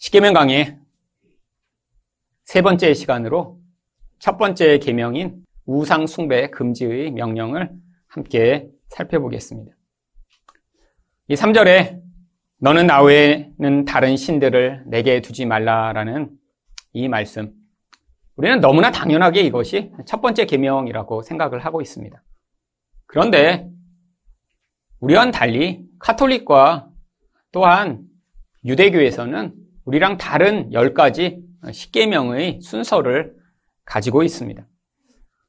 십계명 강의 세 번째 시간으로 첫 번째 계명인 우상 숭배 금지의 명령을 함께 살펴보겠습니다. 이 3절에 너는 나 외에는 다른 신들을 내게 두지 말라라는 이 말씀. 우리는 너무나 당연하게 이것이 첫 번째 계명이라고 생각을 하고 있습니다. 그런데 우리와는 달리 카톨릭과 또한 유대교에서는 우리랑 다른 10가지 10계명의 순서를 가지고 있습니다.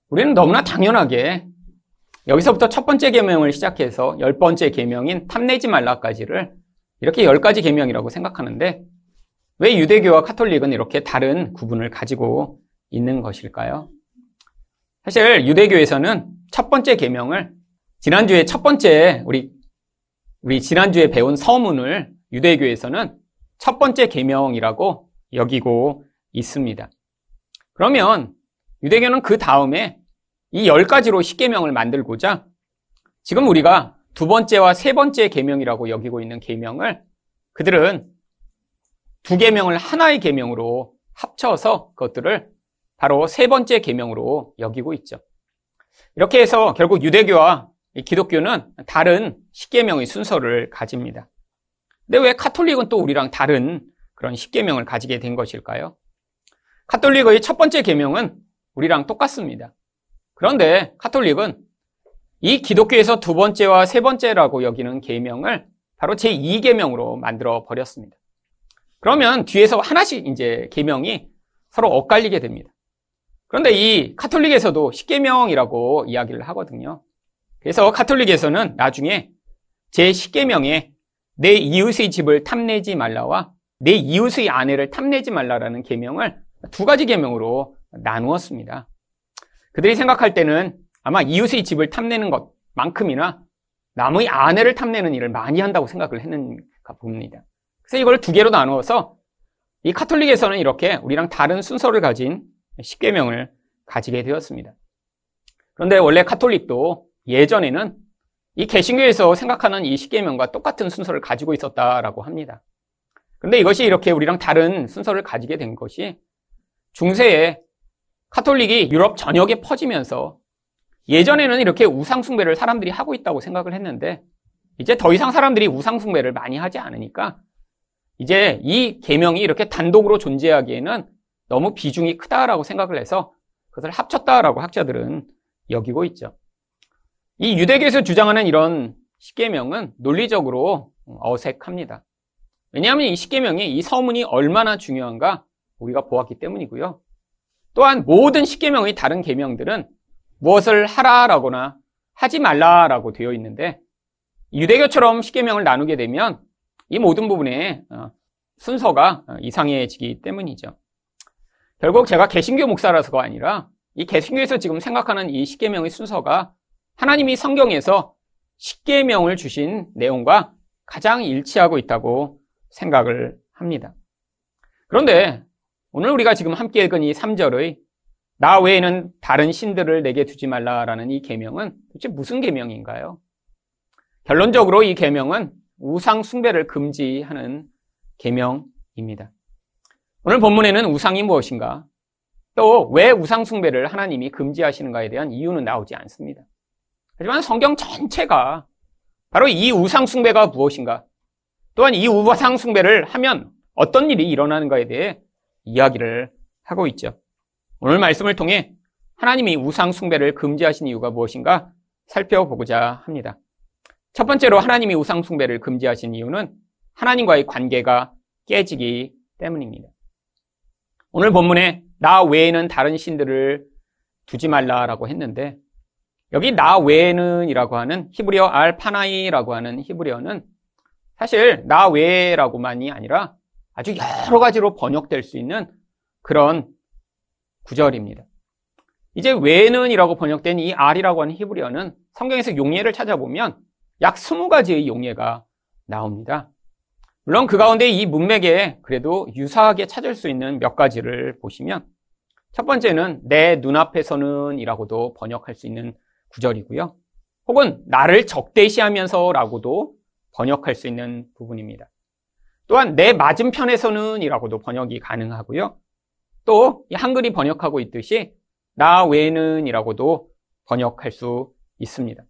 우리는 너무나 당연하게 여기서부터 첫 번째 계명을 시작해서 열 번째 계명인 탐내지 말라까지를 이렇게 열 가지 계명이라고 생각하는데 왜 유대교와 카톨릭은 이렇게 다른 구분을 가지고 있는 것일까요? 사실 유대교에서는 첫 번째 계명을 지난주에 첫 번째 우리 우리 지난주에 배운 서문을 유대교에서는 첫 번째 계명이라고 여기고 있습니다. 그러면 유대교는 그 다음에 이 열 가지로 십계명을 만들고자 지금 우리가 두 번째와 세 번째 계명이라고 여기고 있는 계명을 그들은 두 계명을 하나의 계명으로 합쳐서 그것들을 바로 세 번째 계명으로 여기고 있죠. 이렇게 해서 결국 유대교와 기독교는 다른 십계명의 순서를 가집니다. 근데 왜 카톨릭은 또 우리랑 다른 그런 십계명을 가지게 된 것일까요? 카톨릭의 첫 번째 계명은 우리랑 똑같습니다. 그런데 카톨릭은 이 기독교에서 두 번째와 세 번째라고 여기는 계명을 바로 제2계명으로 만들어 버렸습니다. 그러면 뒤에서 하나씩 이제 계명이 서로 엇갈리게 됩니다. 그런데 이 카톨릭에서도 십계명이라고 이야기를 하거든요. 그래서 카톨릭에서는 나중에 제10계명에 내 이웃의 집을 탐내지 말라와 내 이웃의 아내를 탐내지 말라라는 계명을 두 가지 계명으로 나누었습니다. 그들이 생각할 때는 아마 이웃의 집을 탐내는 것만큼이나 남의 아내를 탐내는 일을 많이 한다고 생각을 했는가 봅니다. 그래서 이걸 두 개로 나누어서 이 카톨릭에서는 이렇게 우리랑 다른 순서를 가진 십계명을 가지게 되었습니다. 그런데 원래 카톨릭도 예전에는 이 개신교에서 생각하는 이 십계명과 똑같은 순서를 가지고 있었다라고 합니다. 그런데 이것이 이렇게 우리랑 다른 순서를 가지게 된 것이 중세에 카톨릭이 유럽 전역에 퍼지면서 예전에는 이렇게 우상숭배를 사람들이 하고 있다고 생각을 했는데 이제 더 이상 사람들이 우상숭배를 많이 하지 않으니까 이제 이 계명이 이렇게 단독으로 존재하기에는 너무 비중이 크다라고 생각을 해서 그것을 합쳤다라고 학자들은 여기고 있죠. 이 유대교에서 주장하는 이런 십계명은 논리적으로 어색합니다. 왜냐하면 이 십계명이 이 서문이 얼마나 중요한가 우리가 보았기 때문이고요. 또한 모든 십계명의 다른 계명들은 무엇을 하라라거나 하지 말라라고 되어 있는데 유대교처럼 십계명을 나누게 되면 이 모든 부분에 어, 순서가 이상해지기 때문이죠. 결국 제가 개신교 목사라서가 아니라 이 개신교에서 지금 생각하는 이 십계명의 순서가 하나님이 성경에서 십계명을 주신 내용과 가장 일치하고 있다고 생각을 합니다. 그런데 오늘 우리가 지금 함께 읽은 이 3절의 나 외에는 다른 신들을 내게 두지 말라라는 이 계명은 도대체 무슨 계명인가요? 결론적으로 이 계명은 우상 숭배를 금지하는 계명입니다. 오늘 본문에는 우상이 무엇인가? 또 왜 우상 숭배를 하나님이 금지하시는가에 대한 이유는 나오지 않습니다. 하지만 성경 전체가 바로 이 우상숭배가 무엇인가, 또한 이 우상숭배를 하면 어떤 일이 일어나는가에 대해 이야기를 하고 있죠. 오늘 말씀을 통해 하나님이 우상숭배를 금지하신 이유가 무엇인가 살펴보고자 합니다. 첫 번째로 하나님이 우상숭배를 금지하신 이유는 하나님과의 관계가 깨지기 때문입니다. 오늘 본문에 나 외에는 다른 신들을 두지 말라라고 했는데 여기 나 외에는이라고 하는 히브리어 알파나이라고 하는 히브리어는 사실 나 외라고만이 아니라 아주 여러 가지로 번역될 수 있는 그런 구절입니다. 이제 외는이라고 번역된 이 R이라고 하는 히브리어는 성경에서 용례를 찾아보면 약 20가지의 용례가 나옵니다. 물론 그 가운데 이 문맥에 그래도 유사하게 찾을 수 있는 몇 가지를 보시면 첫 번째는 내 눈앞에서는 이라고도 번역할 수 있는 구절이고요. 혹은 나를 적대시하면서라고도 번역할 수 있는 부분입니다. 또한 내 맞은편에서는 이라고도 번역이 가능하고요. 또 한글이 번역하고 있듯이 나 외에는 이라고도 번역할 수 있습니다.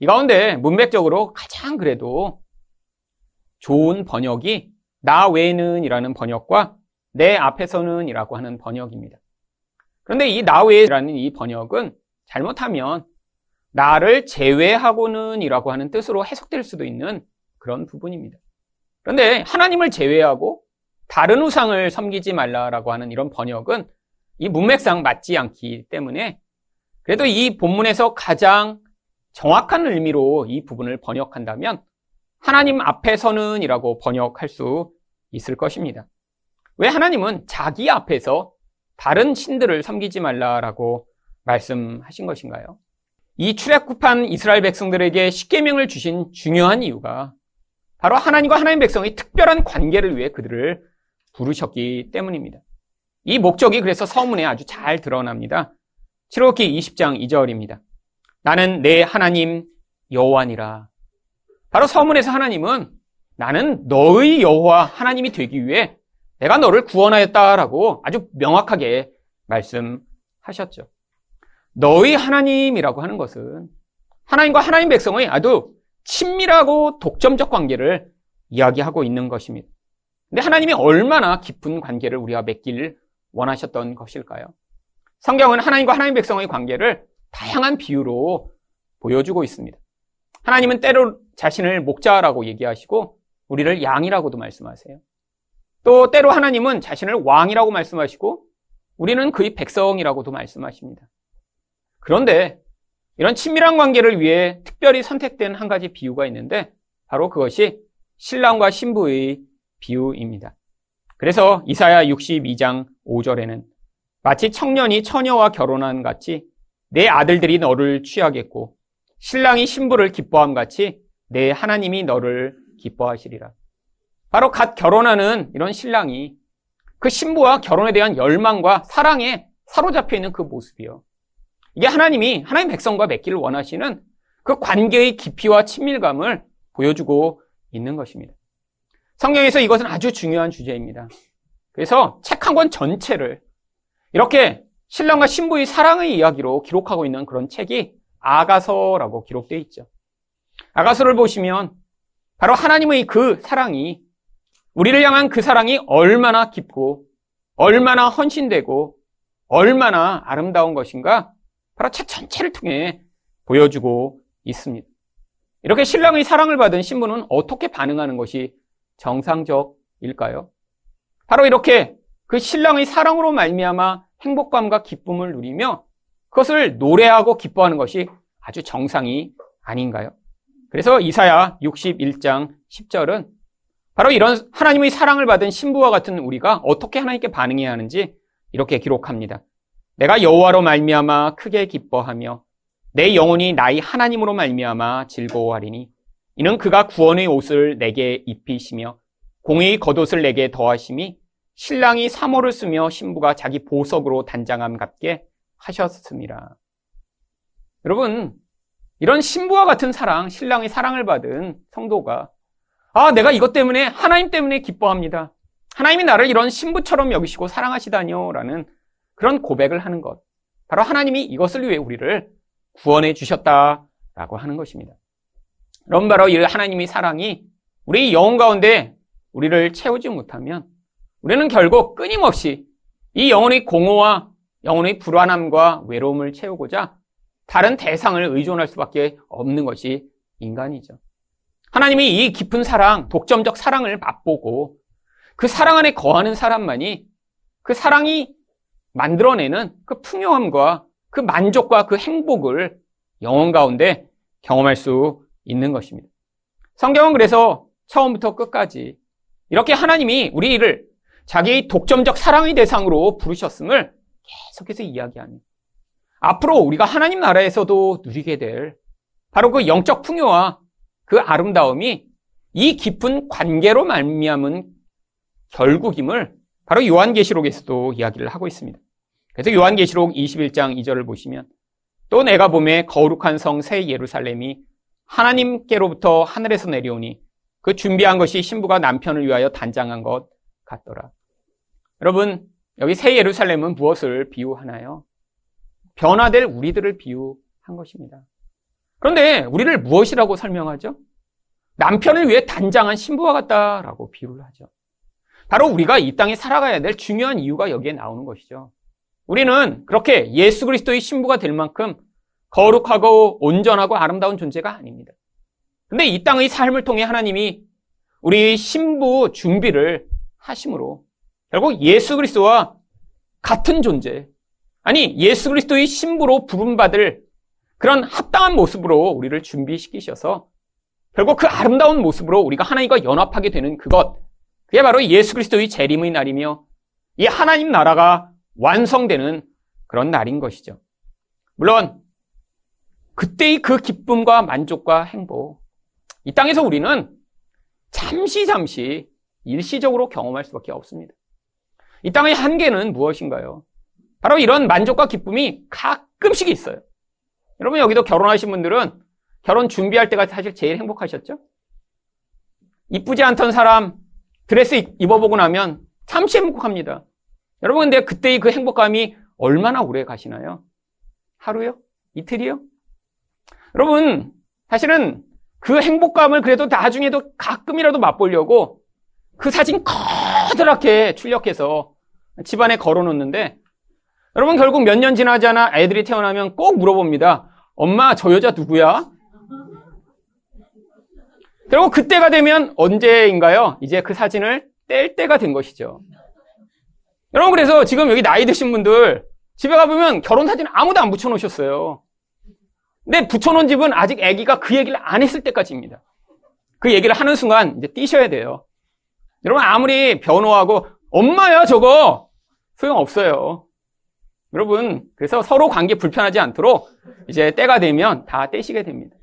이 가운데 문맥적으로 가장 그래도 좋은 번역이 나 외에는 이라는 번역과 내 앞에서는 이라고 하는 번역입니다. 그런데 이 나 외에라는 이 번역은 잘못하면 나를 제외하고는 이라고 하는 뜻으로 해석될 수도 있는 그런 부분입니다. 그런데 하나님을 제외하고 다른 우상을 섬기지 말라라고 하는 이런 번역은 이 문맥상 맞지 않기 때문에 그래도 이 본문에서 가장 정확한 의미로 이 부분을 번역한다면 하나님 앞에서는 이라고 번역할 수 있을 것입니다. 왜 하나님은 자기 앞에서 다른 신들을 섬기지 말라라고 말씀하신 것인가요? 이 출애굽한 이스라엘 백성들에게 십계명을 주신 중요한 이유가 바로 하나님과 하나님 백성의 특별한 관계를 위해 그들을 부르셨기 때문입니다. 이 목적이 그래서 서문에 아주 잘 드러납니다. 7호기 20장 2절입니다. 나는 내 하나님 여호와니라. 바로 서문에서 하나님은 나는 너의 여호와 하나님이 되기 위해 내가 너를 구원하였다라고 아주 명확하게 말씀하셨죠. 너희 하나님이라고 하는 것은 하나님과 하나님 백성의 아주 친밀하고 독점적 관계를 이야기하고 있는 것입니다. 근데 하나님이 얼마나 깊은 관계를 우리와 맺기를 원하셨던 것일까요? 성경은 하나님과 하나님 백성의 관계를 다양한 비유로 보여주고 있습니다. 하나님은 때로 자신을 목자라고 얘기하시고 우리를 양이라고도 말씀하세요. 또 때로 하나님은 자신을 왕이라고 말씀하시고 우리는 그의 백성이라고도 말씀하십니다. 그런데 이런 친밀한 관계를 위해 특별히 선택된 한 가지 비유가 있는데 바로 그것이 신랑과 신부의 비유입니다. 그래서 이사야 62장 5절에는 마치 청년이 처녀와 결혼한 같이 내 아들들이 너를 취하겠고 신랑이 신부를 기뻐함 같이 내 하나님이 너를 기뻐하시리라. 바로 갓 결혼하는 이런 신랑이 그 신부와 결혼에 대한 열망과 사랑에 사로잡혀 있는 그 모습이요. 이게 하나님이 하나님 백성과 맺기를 원하시는 그 관계의 깊이와 친밀감을 보여주고 있는 것입니다. 성경에서 이것은 아주 중요한 주제입니다. 그래서 책 한 권 전체를 이렇게 신랑과 신부의 사랑의 이야기로 기록하고 있는 그런 책이 아가서라고 기록되어 있죠. 아가서를 보시면 바로 하나님의 그 사랑이 우리를 향한 그 사랑이 얼마나 깊고 얼마나 헌신되고 얼마나 아름다운 것인가 바로 책 전체를 통해 보여주고 있습니다. 이렇게 신랑의 사랑을 받은 신부는 어떻게 반응하는 것이 정상적일까요? 바로 이렇게 그 신랑의 사랑으로 말미암아 행복감과 기쁨을 누리며 그것을 노래하고 기뻐하는 것이 아주 정상이 아닌가요? 그래서 이사야 61장 10절은 바로 이런 하나님의 사랑을 받은 신부와 같은 우리가 어떻게 하나님께 반응해야 하는지 이렇게 기록합니다. 내가 여호와로 말미암아 크게 기뻐하며 내 영혼이 나의 하나님으로 말미암아 즐거워하리니 이는 그가 구원의 옷을 내게 입히시며 공의 겉옷을 내게 더하심이 신랑이 사모를 쓰며 신부가 자기 보석으로 단장함 같게 하셨습니다. 여러분, 이런 신부와 같은 사랑, 신랑의 사랑을 받은 성도가 아, 내가 이것 때문에 하나님 때문에 기뻐합니다. 하나님이 나를 이런 신부처럼 여기시고 사랑하시다뇨 라는 그런 고백을 하는 것. 바로 하나님이 이것을 위해 우리를 구원해 주셨다라고 하는 것입니다. 그럼 바로 이 하나님의 사랑이 우리 영혼 가운데 우리를 채우지 못하면 우리는 결국 끊임없이 이 영혼의 공허와 영혼의 불안함과 외로움을 채우고자 다른 대상을 의존할 수밖에 없는 것이 인간이죠. 하나님이 이 깊은 사랑, 독점적 사랑을 맛보고 그 사랑 안에 거하는 사람만이 그 사랑이 만들어내는 그 풍요함과 그 만족과 그 행복을 영혼 가운데 경험할 수 있는 것입니다. 성경은 그래서 처음부터 끝까지 이렇게 하나님이 우리를 자기 독점적 사랑의 대상으로 부르셨음을 계속해서 이야기하는 앞으로 우리가 하나님 나라에서도 누리게 될 바로 그 영적 풍요와 그 아름다움이 이 깊은 관계로 말미암은 결국임을 바로 요한계시록에서도 이야기를 하고 있습니다. 그래서 요한계시록 21장 2절을 보시면 또 내가 봄에 거룩한 성 새 예루살렘이 하나님께로부터 하늘에서 내려오니 그 준비한 것이 신부가 남편을 위하여 단장한 것 같더라. 여러분, 여기 새 예루살렘은 무엇을 비유하나요? 변화될 우리들을 비유한 것입니다. 그런데 우리를 무엇이라고 설명하죠? 남편을 위해 단장한 신부와 같다라고 비유를 하죠. 바로 우리가 이 땅에 살아가야 될 중요한 이유가 여기에 나오는 것이죠. 우리는 그렇게 예수 그리스도의 신부가 될 만큼 거룩하고 온전하고 아름다운 존재가 아닙니다. 근데 이 땅의 삶을 통해 하나님이 우리 신부 준비를 하심으로 결국 예수 그리스도와 같은 존재, 아니 예수 그리스도의 신부로 부름받을 그런 합당한 모습으로 우리를 준비시키셔서 결국 그 아름다운 모습으로 우리가 하나님과 연합하게 되는 그것, 그게 바로 예수 그리스도의 재림의 날이며 이 하나님 나라가 완성되는 그런 날인 것이죠. 물론 그때의 그 기쁨과 만족과 행복, 이 땅에서 우리는 잠시 잠시 일시적으로 경험할 수밖에 없습니다. 이 땅의 한계는 무엇인가요? 바로 이런 만족과 기쁨이 가끔씩 있어요. 여러분 여기도 결혼하신 분들은 결혼 준비할 때가 사실 제일 행복하셨죠? 이쁘지 않던 사람 드레스 입어보고 나면 잠시 행복합니다. 여러분 근데 그때의 그 행복감이 얼마나 오래 가시나요? 하루요? 이틀이요? 여러분 사실은 그 행복감을 그래도 나중에도 가끔이라도 맛보려고 그 사진 커다랗게 출력해서 집안에 걸어놓는데 여러분 결국 몇 년 지나지 않아 애들이 태어나면 꼭 물어봅니다. 엄마 저 여자 누구야? 그리고 그때가 되면 언제인가요? 이제 그 사진을 뗄 때가 된 것이죠. 여러분 그래서 지금 여기 나이 드신 분들 집에 가보면 결혼 사진 아무도 안 붙여놓으셨어요. 근데 붙여놓은 집은 아직 아기가 그 얘기를 안 했을 때까지입니다. 그 얘기를 하는 순간 이제 뛰셔야 돼요. 여러분 아무리 변호하고 엄마야 저거 소용없어요. 여러분 그래서 서로 관계 불편하지 않도록 이제 때가 되면 다 떼시게 됩니다.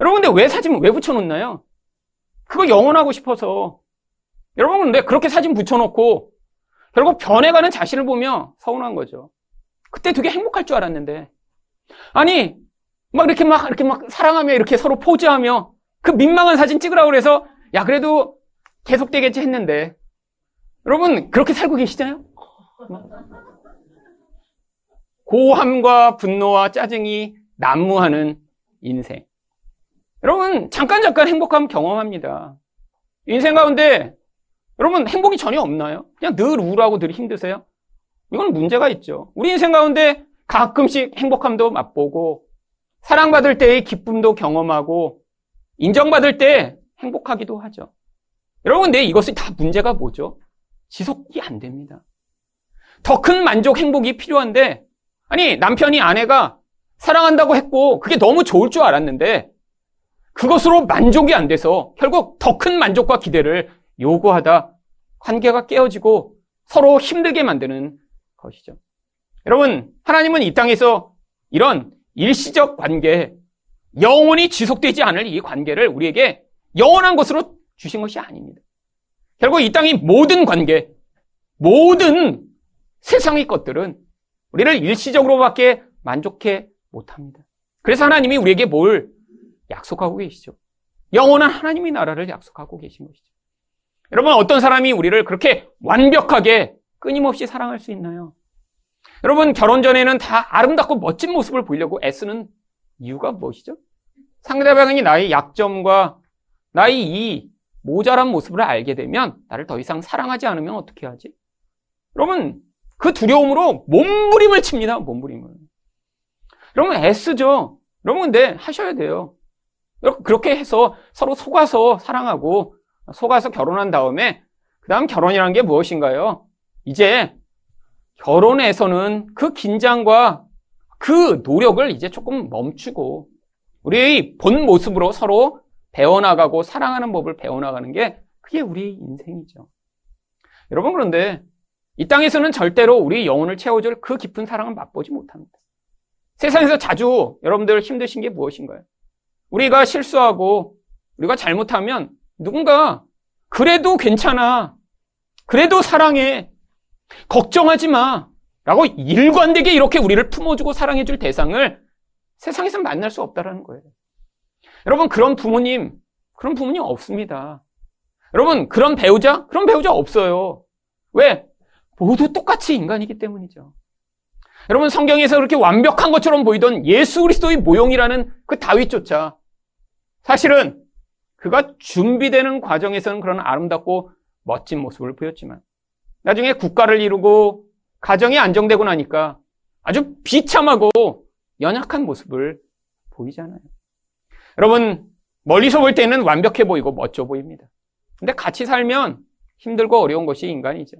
여러분 근데 왜 사진 왜 붙여놓나요? 그거 영원하고 싶어서 여러분 근데 그렇게 사진 붙여놓고 결국 변해가는 자신을 보며 서운한 거죠. 그때 되게 행복할 줄 알았는데 아니, 막 이렇게 막, 이렇게 막 사랑하며 이렇게 서로 포즈하며 그 민망한 사진 찍으라고 그래서 야, 그래도 계속되겠지 했는데. 여러분, 그렇게 살고 계시잖아요? 고함과 분노와 짜증이 난무하는 인생. 여러분, 잠깐 잠깐 행복함 경험합니다. 인생 가운데 여러분 행복이 전혀 없나요? 그냥 늘 우울하고 늘 힘드세요? 이건 문제가 있죠. 우리 인생 가운데 가끔씩 행복함도 맛보고 사랑받을 때의 기쁨도 경험하고 인정받을 때 행복하기도 하죠. 여러분, 근데 이것이 다 문제가 뭐죠? 지속이 안 됩니다. 더 큰 만족, 행복이 필요한데, 아니, 남편이 아내가 사랑한다고 했고, 그게 너무 좋을 줄 알았는데, 그것으로 만족이 안 돼서 결국 더 큰 만족과 기대를 요구하다 관계가 깨어지고 서로 힘들게 만드는 것이죠. 여러분, 하나님은 이 땅에서 이런 일시적 관계, 영원히 지속되지 않을 이 관계를 우리에게 영원한 것으로 주신 것이 아닙니다. 결국 이 땅의 모든 관계, 모든 세상의 것들은 우리를 일시적으로밖에 만족해 못합니다. 그래서 하나님이 우리에게 뭘 약속하고 계시죠? 영원한 하나님의 나라를 약속하고 계신 것이죠. 여러분, 어떤 사람이 우리를 그렇게 완벽하게 끊임없이 사랑할 수 있나요? 여러분, 결혼 전에는 다 아름답고 멋진 모습을 보이려고 애쓰는 이유가 무엇이죠? 상대방이 나의 약점과 나의 이 모자란 모습을 알게 되면 나를 더 이상 사랑하지 않으면 어떻게 하지? 여러분, 그 두려움으로 몸부림을 칩니다, 몸부림을. 여러분, 애쓰죠? 여러분, 근데 하셔야 돼요. 그렇게 해서 서로 속아서 사랑하고 속아서 결혼한 다음에 그 다음 결혼이라는 게 무엇인가요? 이제 결혼에서는 그 긴장과 그 노력을 이제 조금 멈추고 우리의 본 모습으로 서로 배워나가고 사랑하는 법을 배워나가는 게 그게 우리 인생이죠. 여러분 그런데 이 땅에서는 절대로 우리 영혼을 채워줄 그 깊은 사랑을 맛보지 못합니다. 세상에서 자주 여러분들 힘드신 게 무엇인가요? 우리가 실수하고 우리가 잘못하면 누군가 그래도 괜찮아. 그래도 사랑해. 걱정하지 마. 라고 일관되게 이렇게 우리를 품어주고 사랑해줄 대상을 세상에서 만날 수 없다라는 거예요. 여러분, 그런 부모님, 그런 부분이 없습니다. 여러분, 그런 배우자? 그런 배우자 없어요. 왜? 모두 똑같이 인간이기 때문이죠. 여러분, 성경에서 그렇게 완벽한 것처럼 보이던 예수 그리스도의 모형이라는 그 다윗조차 사실은 그가 준비되는 과정에서는 그런 아름답고 멋진 모습을 보였지만 나중에 국가를 이루고 가정이 안정되고 나니까 아주 비참하고 연약한 모습을 보이잖아요. 여러분, 멀리서 볼 때는 완벽해 보이고 멋져 보입니다. 근데 같이 살면 힘들고 어려운 것이 인간이죠.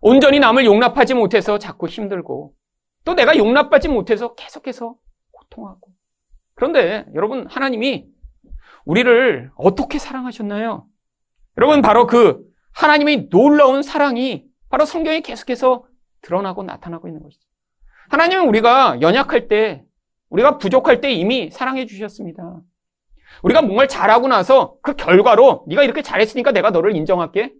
온전히 남을 용납하지 못해서 자꾸 힘들고 또 내가 용납받지 못해서 계속해서 고통하고. 그런데 여러분, 하나님이 우리를 어떻게 사랑하셨나요? 여러분, 바로 그 하나님의 놀라운 사랑이 바로 성경에 계속해서 드러나고 나타나고 있는 것이죠. 하나님은 우리가 연약할 때, 우리가 부족할 때 이미 사랑해 주셨습니다. 우리가 뭔가를 잘하고 나서 그 결과로 네가 이렇게 잘했으니까 내가 너를 인정할게.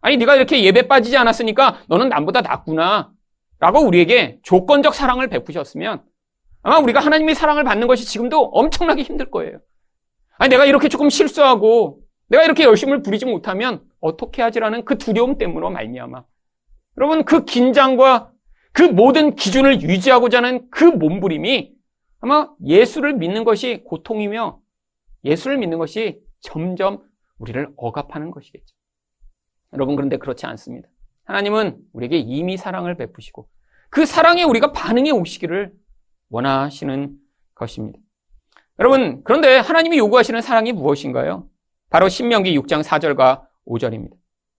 아니 네가 이렇게 예배 빠지지 않았으니까 너는 남보다 낫구나. 라고 우리에게 조건적 사랑을 베푸셨으면 아마 우리가 하나님의 사랑을 받는 것이 지금도 엄청나게 힘들 거예요. 아니 내가 이렇게 조금 실수하고 내가 이렇게 열심을 부리지 못하면 어떻게 하지라는 그 두려움 때문으로 말미암아 여러분 그 긴장과 그 모든 기준을 유지하고자 하는 그 몸부림이 아마 예수를 믿는 것이 고통이며 예수를 믿는 것이 점점 우리를 억압하는 것이겠죠. 여러분 그런데 그렇지 않습니다. 하나님은 우리에게 이미 사랑을 베푸시고 그 사랑에 우리가 반응해 오시기를 원하시는 것입니다. 여러분 그런데 하나님이 요구하시는 사랑이 무엇인가요? 바로 신명기 6장 4절과 5절입니다.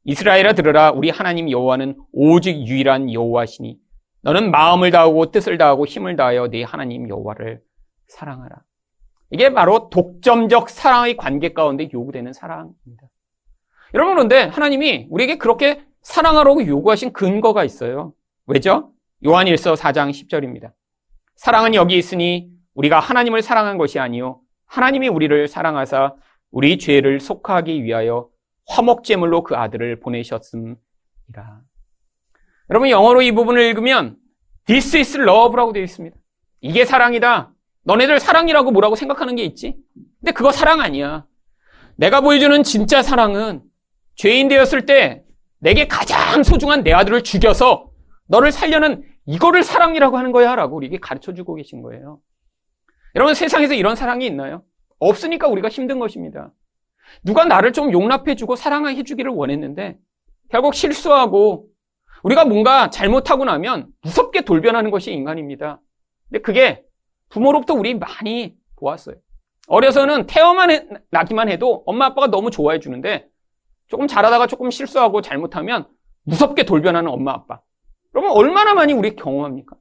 이스라엘아 들으라 우리 하나님 여호와는 오직 유일한 여호와시니 너는 마음을 다하고 뜻을 다하고 힘을 다하여 네 하나님 여호와를 사랑하라. 이게 바로 독점적 사랑의 관계 가운데 요구되는 사랑입니다. 여러분 그런데 하나님이 우리에게 그렇게 사랑하라고 요구하신 근거가 있어요. 왜죠? 요한일서 4장 10절입니다. 사랑은 여기 있으니 우리가 하나님을 사랑한 것이 아니요 하나님이 우리를 사랑하사 우리 죄를 속하기 위하여 화목제물로 그 아들을 보내셨음이라. 여러분 영어로 이 부분을 읽으면 This is love라고 되어 있습니다. 이게 사랑이다. 너네들 사랑이라고 뭐라고 생각하는 게 있지? 근데 그거 사랑 아니야. 내가 보여주는 진짜 사랑은 죄인 되었을 때 내게 가장 소중한 내 아들을 죽여서 너를 살려는 이거를 사랑이라고 하는 거야 라고 우리에게 가르쳐 주고 계신 거예요. 여러분 세상에서 이런 사랑이 있나요? 없으니까 우리가 힘든 것입니다. 누가 나를 좀 용납해주고 사랑해주기를 원했는데 결국 실수하고 우리가 뭔가 잘못하고 나면 무섭게 돌변하는 것이 인간입니다. 근데 그게 부모로부터 우리 많이 보았어요. 어려서는 태어만 해, 나기만 해도 엄마 아빠가 너무 좋아해 주는데 조금 잘하다가 조금 실수하고 잘못하면 무섭게 돌변하는 엄마 아빠. 그러면 얼마나 많이 우리 경험합니까?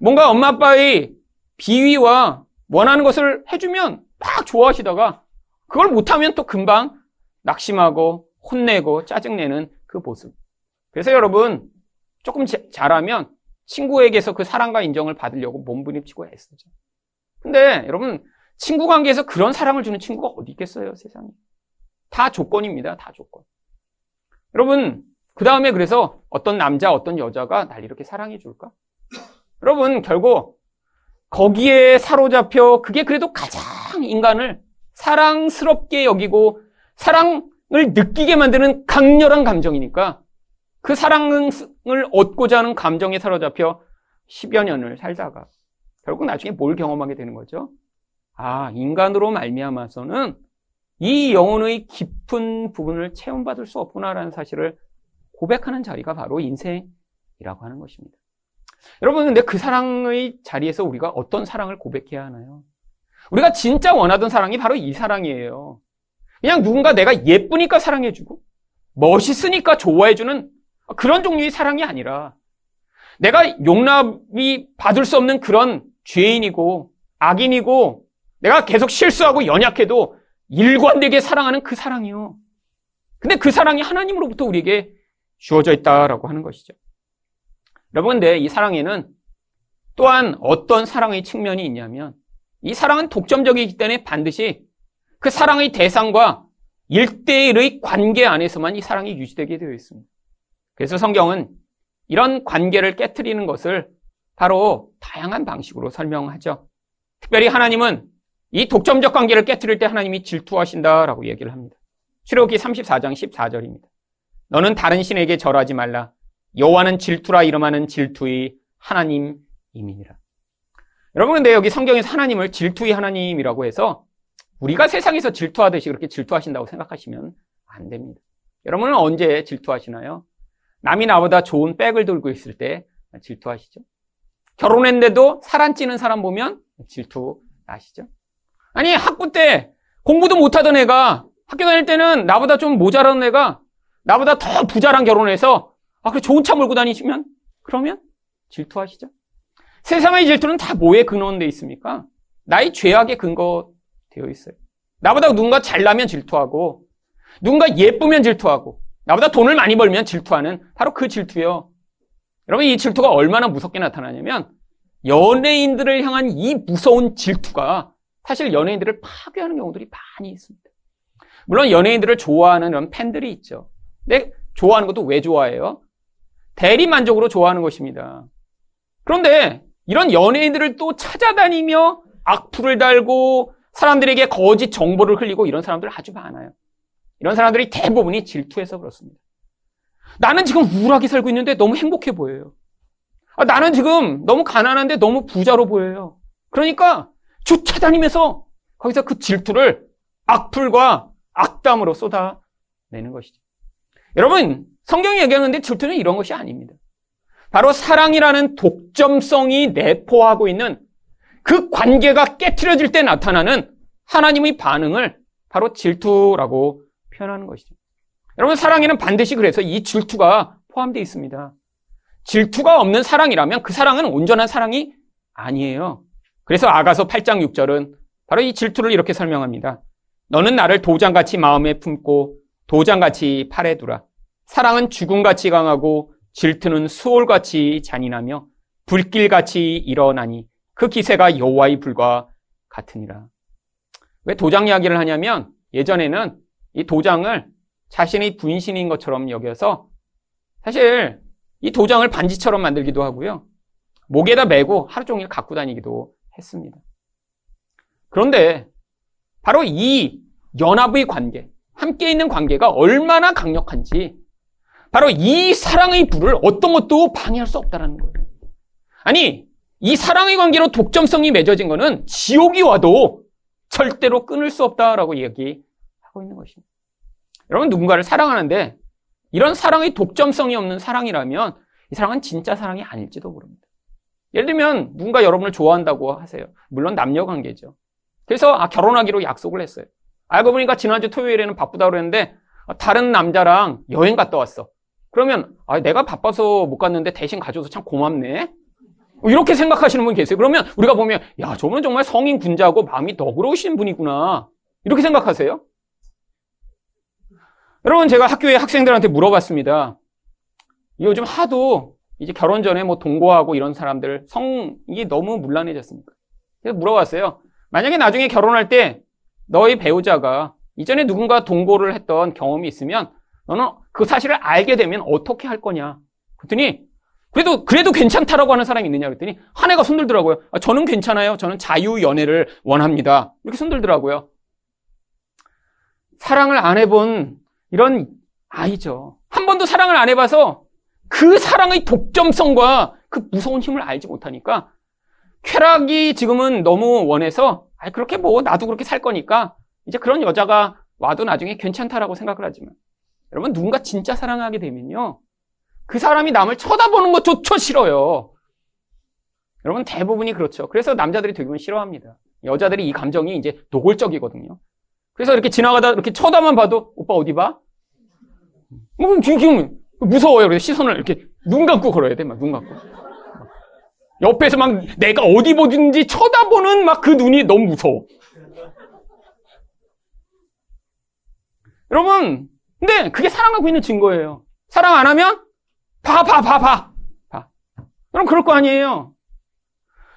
뭔가 엄마 아빠의 비위와 원하는 것을 해주면 막 좋아하시다가 그걸 못하면 또 금방 낙심하고 혼내고 짜증내는 그 모습. 그래서 여러분 조금 잘하면 친구에게서 그 사랑과 인정을 받으려고 몸부림치고 애쓰죠. 근데 여러분 친구 관계에서 그런 사랑을 주는 친구가 어디 있겠어요 세상에. 다 조건입니다. 다 조건. 여러분 그 다음에 그래서 어떤 남자 어떤 여자가 날 이렇게 사랑해 줄까? 여러분 결국 거기에 사로잡혀 그게 그래도 가장 인간을 사랑스럽게 여기고 사랑을 느끼게 만드는 강렬한 감정이니까 그 사랑을 얻고자 하는 감정에 사로잡혀 10여 년을 살다가 결국 나중에 뭘 경험하게 되는 거죠? 아, 인간으로 말미암아서는 이 영혼의 깊은 부분을 체험받을 수 없구나라는 사실을 고백하는 자리가 바로 인생이라고 하는 것입니다. 여러분, 근데 그 사랑의 자리에서 우리가 어떤 사랑을 고백해야 하나요? 우리가 진짜 원하던 사랑이 바로 이 사랑이에요. 그냥 누군가 내가 예쁘니까 사랑해주고, 멋있으니까 좋아해주는 그런 종류의 사랑이 아니라, 내가 용납이 받을 수 없는 그런 죄인이고, 악인이고, 내가 계속 실수하고 연약해도 일관되게 사랑하는 그 사랑이요. 근데 그 사랑이 하나님으로부터 우리에게 주어져 있다라고 하는 것이죠. 여러분, 근데 이 사랑에는 또한 어떤 사랑의 측면이 있냐면 이 사랑은 독점적이기 때문에 반드시 그 사랑의 대상과 일대일의 관계 안에서만 이 사랑이 유지되게 되어 있습니다. 그래서 성경은 이런 관계를 깨뜨리는 것을 바로 다양한 방식으로 설명하죠. 특별히 하나님은 이 독점적 관계를 깨뜨릴 때 하나님이 질투하신다라고 얘기를 합니다. 출애굽기 34장 14절입니다. 너는 다른 신에게 절하지 말라. 여호와는 질투라 이름하는 질투의 하나님이니라. 여러분 근데 여기 성경에서 하나님을 질투의 하나님이라고 해서 우리가 세상에서 질투하듯이 그렇게 질투하신다고 생각하시면 안 됩니다. 여러분은 언제 질투하시나요? 남이 나보다 좋은 백을 들고 있을 때 질투하시죠? 결혼했는데도 살안 찌는 사람 보면 질투 나시죠? 아니 학부 때 공부도 못하던 애가 학교 다닐 때는 나보다 좀 모자란 애가 나보다 더 부자랑 결혼해서 아, 그래 좋은 차 몰고 다니시면 그러면 질투하시죠? 세상의 질투는 다 뭐에 근원돼 있습니까? 나의 죄악에 근거 되어 있어요. 나보다 누군가 잘나면 질투하고 누군가 예쁘면 질투하고 나보다 돈을 많이 벌면 질투하는 바로 그 질투요. 여러분 이 질투가 얼마나 무섭게 나타나냐면 연예인들을 향한 이 무서운 질투가 사실 연예인들을 파괴하는 경우들이 많이 있습니다. 물론 연예인들을 좋아하는 팬들이 있죠. 근데 좋아하는 것도 왜 좋아해요? 대리 만족으로 좋아하는 것입니다. 그런데 이런 연예인들을 또 찾아다니며 악플을 달고 사람들에게 거짓 정보를 흘리고 이런 사람들 아주 많아요. 이런 사람들이 대부분이 질투해서 그렇습니다. 나는 지금 우울하게 살고 있는데 너무 행복해 보여요. 아, 나는 지금 너무 가난한데 너무 부자로 보여요. 그러니까 쫓아다니면서 거기서 그 질투를 악플과 악담으로 쏟아내는 것이죠. 여러분, 성경이 얘기하는데 질투는 이런 것이 아닙니다. 바로 사랑이라는 독점성이 내포하고 있는 그 관계가 깨트려질 때 나타나는 하나님의 반응을 바로 질투라고 표현하는 것이죠. 여러분, 사랑에는 반드시 그래서 이 질투가 포함되어 있습니다. 질투가 없는 사랑이라면 그 사랑은 온전한 사랑이 아니에요. 그래서 아가서 8장 6절은 바로 이 질투를 이렇게 설명합니다. 너는 나를 도장같이 마음에 품고 도장같이 팔에 두라. 사랑은 죽음같이 강하고 질투는 수월같이 잔인하며 불길같이 일어나니 그 기세가 여호와의 불과 같으니라. 왜 도장 이야기를 하냐면 예전에는 이 도장을 자신의 분신인 것처럼 여겨서 사실 이 도장을 반지처럼 만들기도 하고요. 목에다 메고 하루 종일 갖고 다니기도 했습니다. 그런데 바로 이 연합의 관계, 함께 있는 관계가 얼마나 강력한지 바로 이 사랑의 불을 어떤 것도 방해할 수 없다는 거예요. 아니, 이 사랑의 관계로 독점성이 맺어진 것은 지옥이 와도 절대로 끊을 수 없다라고 얘기하고 있는 것입니다. 여러분 누군가를 사랑하는데 이런 사랑의 독점성이 없는 사랑이라면 이 사랑은 진짜 사랑이 아닐지도 모릅니다. 예를 들면 누군가 여러분을 좋아한다고 하세요. 물론 남녀 관계죠. 그래서 아, 결혼하기로 약속을 했어요. 알고 보니까 지난주 토요일에는 바쁘다고 그랬는데 아, 다른 남자랑 여행 갔다 왔어. 그러면 아, 내가 바빠서 못 갔는데 대신 가져서 참 고맙네. 이렇게 생각하시는 분 계세요. 그러면 우리가 보면 야 저분은 정말 성인 군자고 마음이 너그러우신 분이구나. 이렇게 생각하세요? 여러분 제가 학교에 학생들한테 물어봤습니다. 요즘 하도 이제 결혼 전에 뭐 동거하고 이런 사람들 성이 너무 문란해졌습니까? 그래서 물어봤어요. 만약에 나중에 결혼할 때 너희 배우자가 이전에 누군가 동거를 했던 경험이 있으면 너는 그 사실을 알게 되면 어떻게 할 거냐? 그랬더니 그래도 그래도 괜찮다라고 하는 사람이 있느냐 그랬더니 한 해가 손들더라고요. 아, 저는 괜찮아요. 저는 자유 연애를 원합니다. 이렇게 손들더라고요. 사랑을 안 해본 이런 아이죠. 한 번도 사랑을 안 해봐서 그 사랑의 독점성과 그 무서운 힘을 알지 못하니까 쾌락이 지금은 너무 원해서 아 그렇게 뭐 나도 그렇게 살 거니까 이제 그런 여자가 와도 나중에 괜찮다라고 생각을 하지만 여러분 누군가 진짜 사랑하게 되면요 그 사람이 남을 쳐다보는 것조차 싫어요. 여러분 대부분이 그렇죠. 그래서 남자들이 대부분 싫어합니다. 여자들이 이 감정이 이제 노골적이거든요. 그래서 이렇게 지나가다 이렇게 쳐다만 봐도 오빠 어디 봐? 뭐 지금 무서워요. 그래서 시선을 이렇게 눈 감고 걸어야 돼. 막 눈 감고. 옆에서 막 내가 어디 보든지 쳐다보는 막 그 눈이 너무 무서워. 여러분, 근데 그게 사랑하고 있는 증거예요. 사랑 안 하면 봐, 봐, 봐, 봐. 봐. 여러분, 그럴 거 아니에요.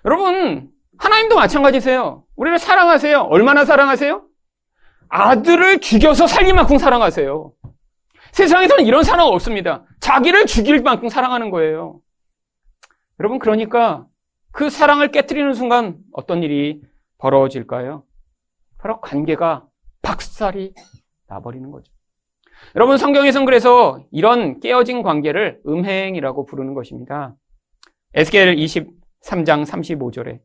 여러분, 하나님도 마찬가지세요. 우리를 사랑하세요. 얼마나 사랑하세요? 아들을 죽여서 살릴 만큼 사랑하세요. 세상에서는 이런 사랑 없습니다. 자기를 죽일 만큼 사랑하는 거예요. 여러분, 그러니까 그 사랑을 깨뜨리는 순간 어떤 일이 벌어질까요? 바로 관계가 박살이 나버리는 거죠. 여러분 성경에선 그래서 이런 깨어진 관계를 음행이라고 부르는 것입니다. 에스겔 23장 35절에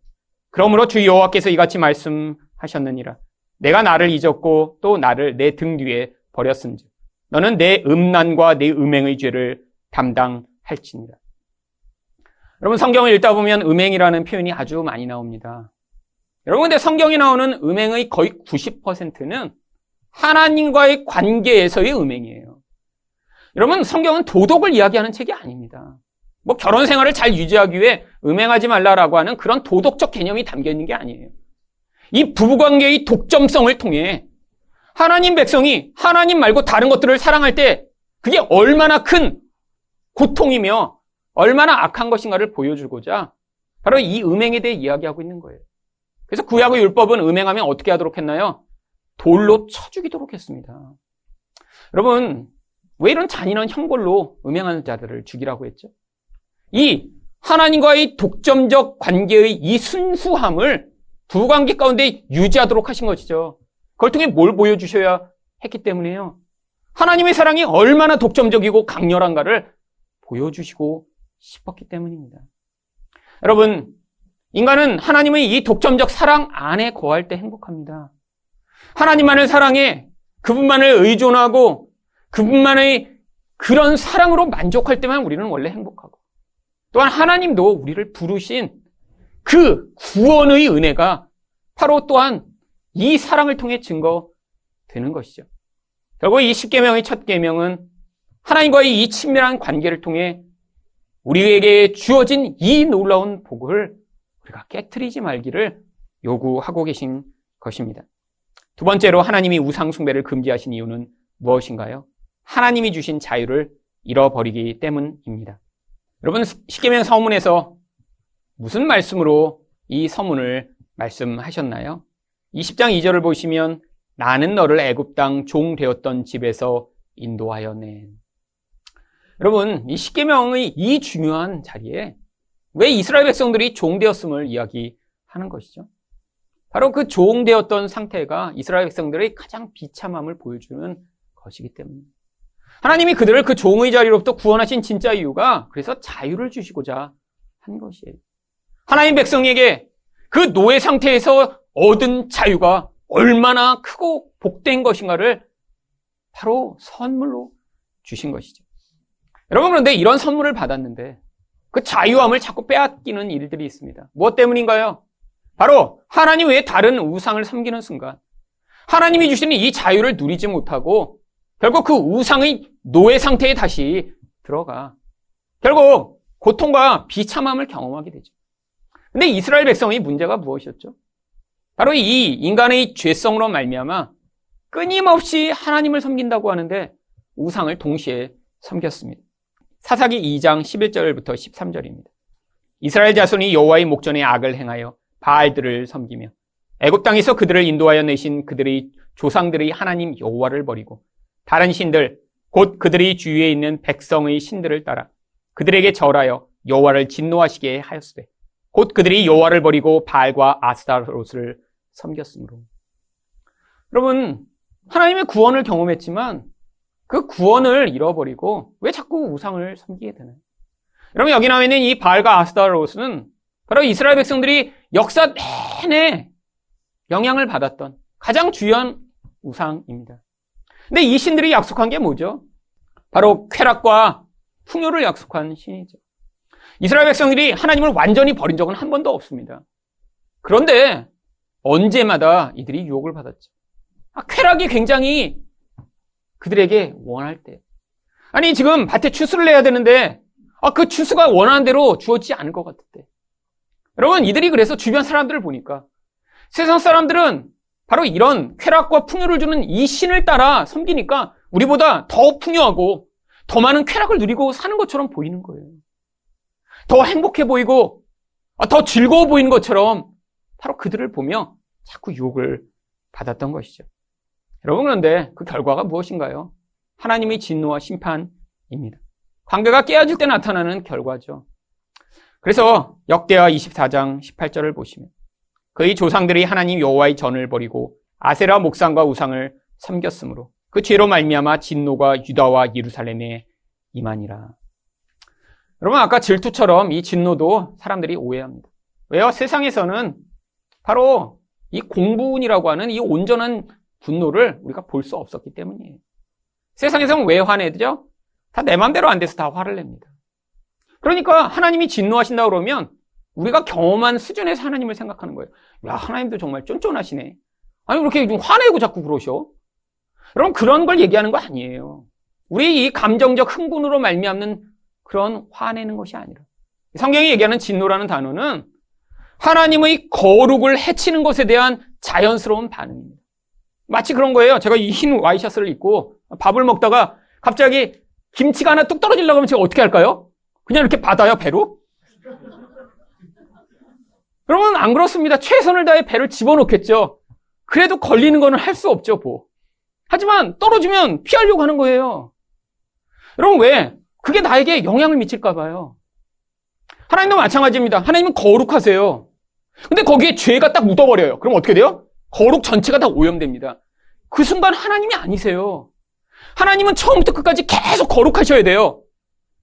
그러므로 주 여호와께서 이같이 말씀하셨느니라 내가 나를 잊었고 또 나를 내 등 뒤에 버렸은지 너는 내 음란과 내 음행의 죄를 담당할지니라. 여러분 성경을 읽다 보면 음행이라는 표현이 아주 많이 나옵니다. 여러분 근데 성경에 나오는 음행의 거의 90%는 하나님과의 관계에서의 음행이에요. 여러분 성경은 도덕을 이야기하는 책이 아닙니다. 뭐 결혼 생활을 잘 유지하기 위해 음행하지 말라라고 하는 그런 도덕적 개념이 담겨 있는 게 아니에요. 이 부부관계의 독점성을 통해 하나님 백성이 하나님 말고 다른 것들을 사랑할 때 그게 얼마나 큰 고통이며 얼마나 악한 것인가를 보여주고자 바로 이 음행에 대해 이야기하고 있는 거예요. 그래서 구약의 율법은 음행하면 어떻게 하도록 했나요? 돌로 쳐 죽이도록 했습니다. 여러분, 왜 이런 잔인한 형벌로 음행하는 자들을 죽이라고 했죠? 이 하나님과의 독점적 관계의 이 순수함을 부관계 가운데 유지하도록 하신 것이죠. 그걸 통해 뭘 보여주셔야 했기 때문에요. 하나님의 사랑이 얼마나 독점적이고 강렬한가를 보여주시고 싶었기 때문입니다. 여러분, 인간은 하나님의 이 독점적 사랑 안에 거할 때 행복합니다. 하나님만을 사랑해 그분만을 의존하고 그분만의 그런 사랑으로 만족할 때만 우리는 원래 행복하고 또한 하나님도 우리를 부르신 그 구원의 은혜가 바로 또한 이 사랑을 통해 증거되는 것이죠. 결국 이 십계명의 첫 계명은 하나님과의 이 친밀한 관계를 통해 우리에게 주어진 이 놀라운 복을 우리가 깨뜨리지 말기를 요구하고 계신 것입니다. 두 번째로 하나님이 우상숭배를 금지하신 이유는 무엇인가요? 하나님이 주신 자유를 잃어버리기 때문입니다. 여러분, 십계명 서문에서 무슨 말씀으로 이 서문을 말씀하셨나요? 20장 2절을 보시면 나는 너를 애굽 땅 종 되었던 집에서 인도하여 내. 여러분, 이 십계명의 이 중요한 자리에 왜 이스라엘 백성들이 종 되었음을 이야기하는 것이죠? 바로 그종 되었던 상태가 이스라엘 백성들의 가장 비참함을 보여주는 것이기 때문입니다. 하나님이 그들을 그 종의 자리로부터 구원하신 진짜 이유가 그래서 자유를 주시고자 한 것이에요. 하나님 백성에게 그 노예 상태에서 얻은 자유가 얼마나 크고 복된 것인가를 바로 선물로 주신 것이죠. 여러분 그런데 이런 선물을 받았는데 그 자유함을 자꾸 빼앗기는 일들이 있습니다. 무엇 때문인가요? 바로 하나님 외에 다른 우상을 섬기는 순간 하나님이 주시는 이 자유를 누리지 못하고 결국 그 우상의 노예 상태에 다시 들어가 결국 고통과 비참함을 경험하게 되죠. 근데 이스라엘 백성의 문제가 무엇이었죠? 바로 이 인간의 죄성으로 말미암아 끊임없이 하나님을 섬긴다고 하는데 우상을 동시에 섬겼습니다. 사사기 2장 11절부터 13절입니다. 이스라엘 자손이 여호와의 목전에 악을 행하여 바알들을 섬기며 애굽 땅에서 그들을 인도하여 내신 그들의 조상들의 하나님 여호와를 버리고 다른 신들 곧 그들이 주위에 있는 백성의 신들을 따라 그들에게 절하여 여호와를 진노하시게 하였으되 곧 그들이 여호와를 버리고 바알과 아스타롯을 섬겼으므로. 여러분 하나님의 구원을 경험했지만 그 구원을 잃어버리고 왜 자꾸 우상을 섬기게 되나요? 여러분 여기 나와 있는 이 바알과 아스타롯은 바로 이스라엘 백성들이 역사 내내 영향을 받았던 가장 주요한 우상입니다. 근데 이 신들이 약속한 게 뭐죠? 바로 쾌락과 풍요를 약속한 신이죠. 이스라엘 백성들이 하나님을 완전히 버린 적은 한 번도 없습니다. 그런데 언제마다 이들이 유혹을 받았죠. 아, 쾌락이 굉장히 그들에게 원할 때. 아니, 지금 밭에 추수를 내야 되는데, 아, 그 추수가 원하는 대로 주어지지 않을 것 같을 때. 여러분, 이들이 그래서 주변 사람들을 보니까 세상 사람들은 바로 이런 쾌락과 풍요를 주는 이 신을 따라 섬기니까 우리보다 더 풍요하고 더 많은 쾌락을 누리고 사는 것처럼 보이는 거예요. 더 행복해 보이고 아, 더 즐거워 보이는 것처럼 바로 그들을 보며 자꾸 유혹을 받았던 것이죠. 여러분 그런데 그 결과가 무엇인가요? 하나님의 진노와 심판입니다. 관계가 깨어질 때 나타나는 결과죠. 그래서 역대하 24장 18절을 보시면 그의 조상들이 하나님 여호와의 전을 버리고 아세라 목상과 우상을 섬겼으므로 그 죄로 말미암아 진노가 유다와 예루살렘에 임하니라. 여러분 아까 질투처럼 이 진노도 사람들이 오해합니다. 왜요? 세상에서는 바로 이 공분이라고 하는 이 온전한 분노를 우리가 볼 수 없었기 때문이에요. 세상에서는 왜 화내죠? 다 내 맘대로 안 돼서 다 화를 냅니다. 그러니까 하나님이 진노하신다 그러면 우리가 경험한 수준에서 하나님을 생각하는 거예요. 야, 하나님도 정말 쫀쫀하시네. 아니, 그렇게 좀 화내고 자꾸 그러셔? 여러분, 그런 걸 얘기하는 거 아니에요. 우리 이 감정적 흥분으로 말미암는 그런 화내는 것이 아니라. 성경이 얘기하는 진노라는 단어는 하나님의 거룩을 해치는 것에 대한 자연스러운 반응입니다. 마치 그런 거예요. 제가 이 흰 와이셔츠를 입고 밥을 먹다가 갑자기 김치가 하나 뚝 떨어지려고 하면 제가 어떻게 할까요? 그냥 이렇게 받아요, 배로? 여러분, 안 그렇습니다. 최선을 다해 배를 집어넣겠죠. 그래도 걸리는 거는 할 수 없죠, 뭐. 하지만 떨어지면 피하려고 하는 거예요. 여러분, 왜? 그게 나에게 영향을 미칠까봐요. 하나님도 마찬가지입니다. 하나님은 거룩하세요. 근데 거기에 죄가 딱 묻어버려요. 그럼 어떻게 돼요? 거룩 전체가 다 오염됩니다. 그 순간 하나님이 아니세요. 하나님은 처음부터 끝까지 계속 거룩하셔야 돼요.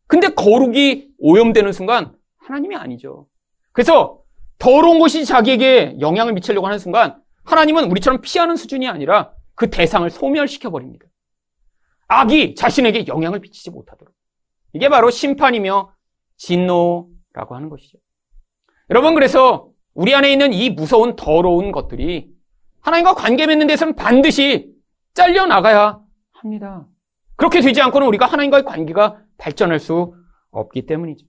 근데 거룩이 오염되는 순간 하나님이 아니죠. 그래서 더러운 것이 자기에게 영향을 미치려고 하는 순간 하나님은 우리처럼 피하는 수준이 아니라 그 대상을 소멸시켜 버립니다. 악이 자신에게 영향을 미치지 못하도록. 이게 바로 심판이며 진노라고 하는 것이죠. 여러분 그래서 우리 안에 있는 이 무서운 더러운 것들이 하나님과 관계 맺는 데서는 반드시 잘려 나가야 합니다. 그렇게 되지 않고는 우리가 하나님과의 관계가 발전할 수 없기 때문이죠.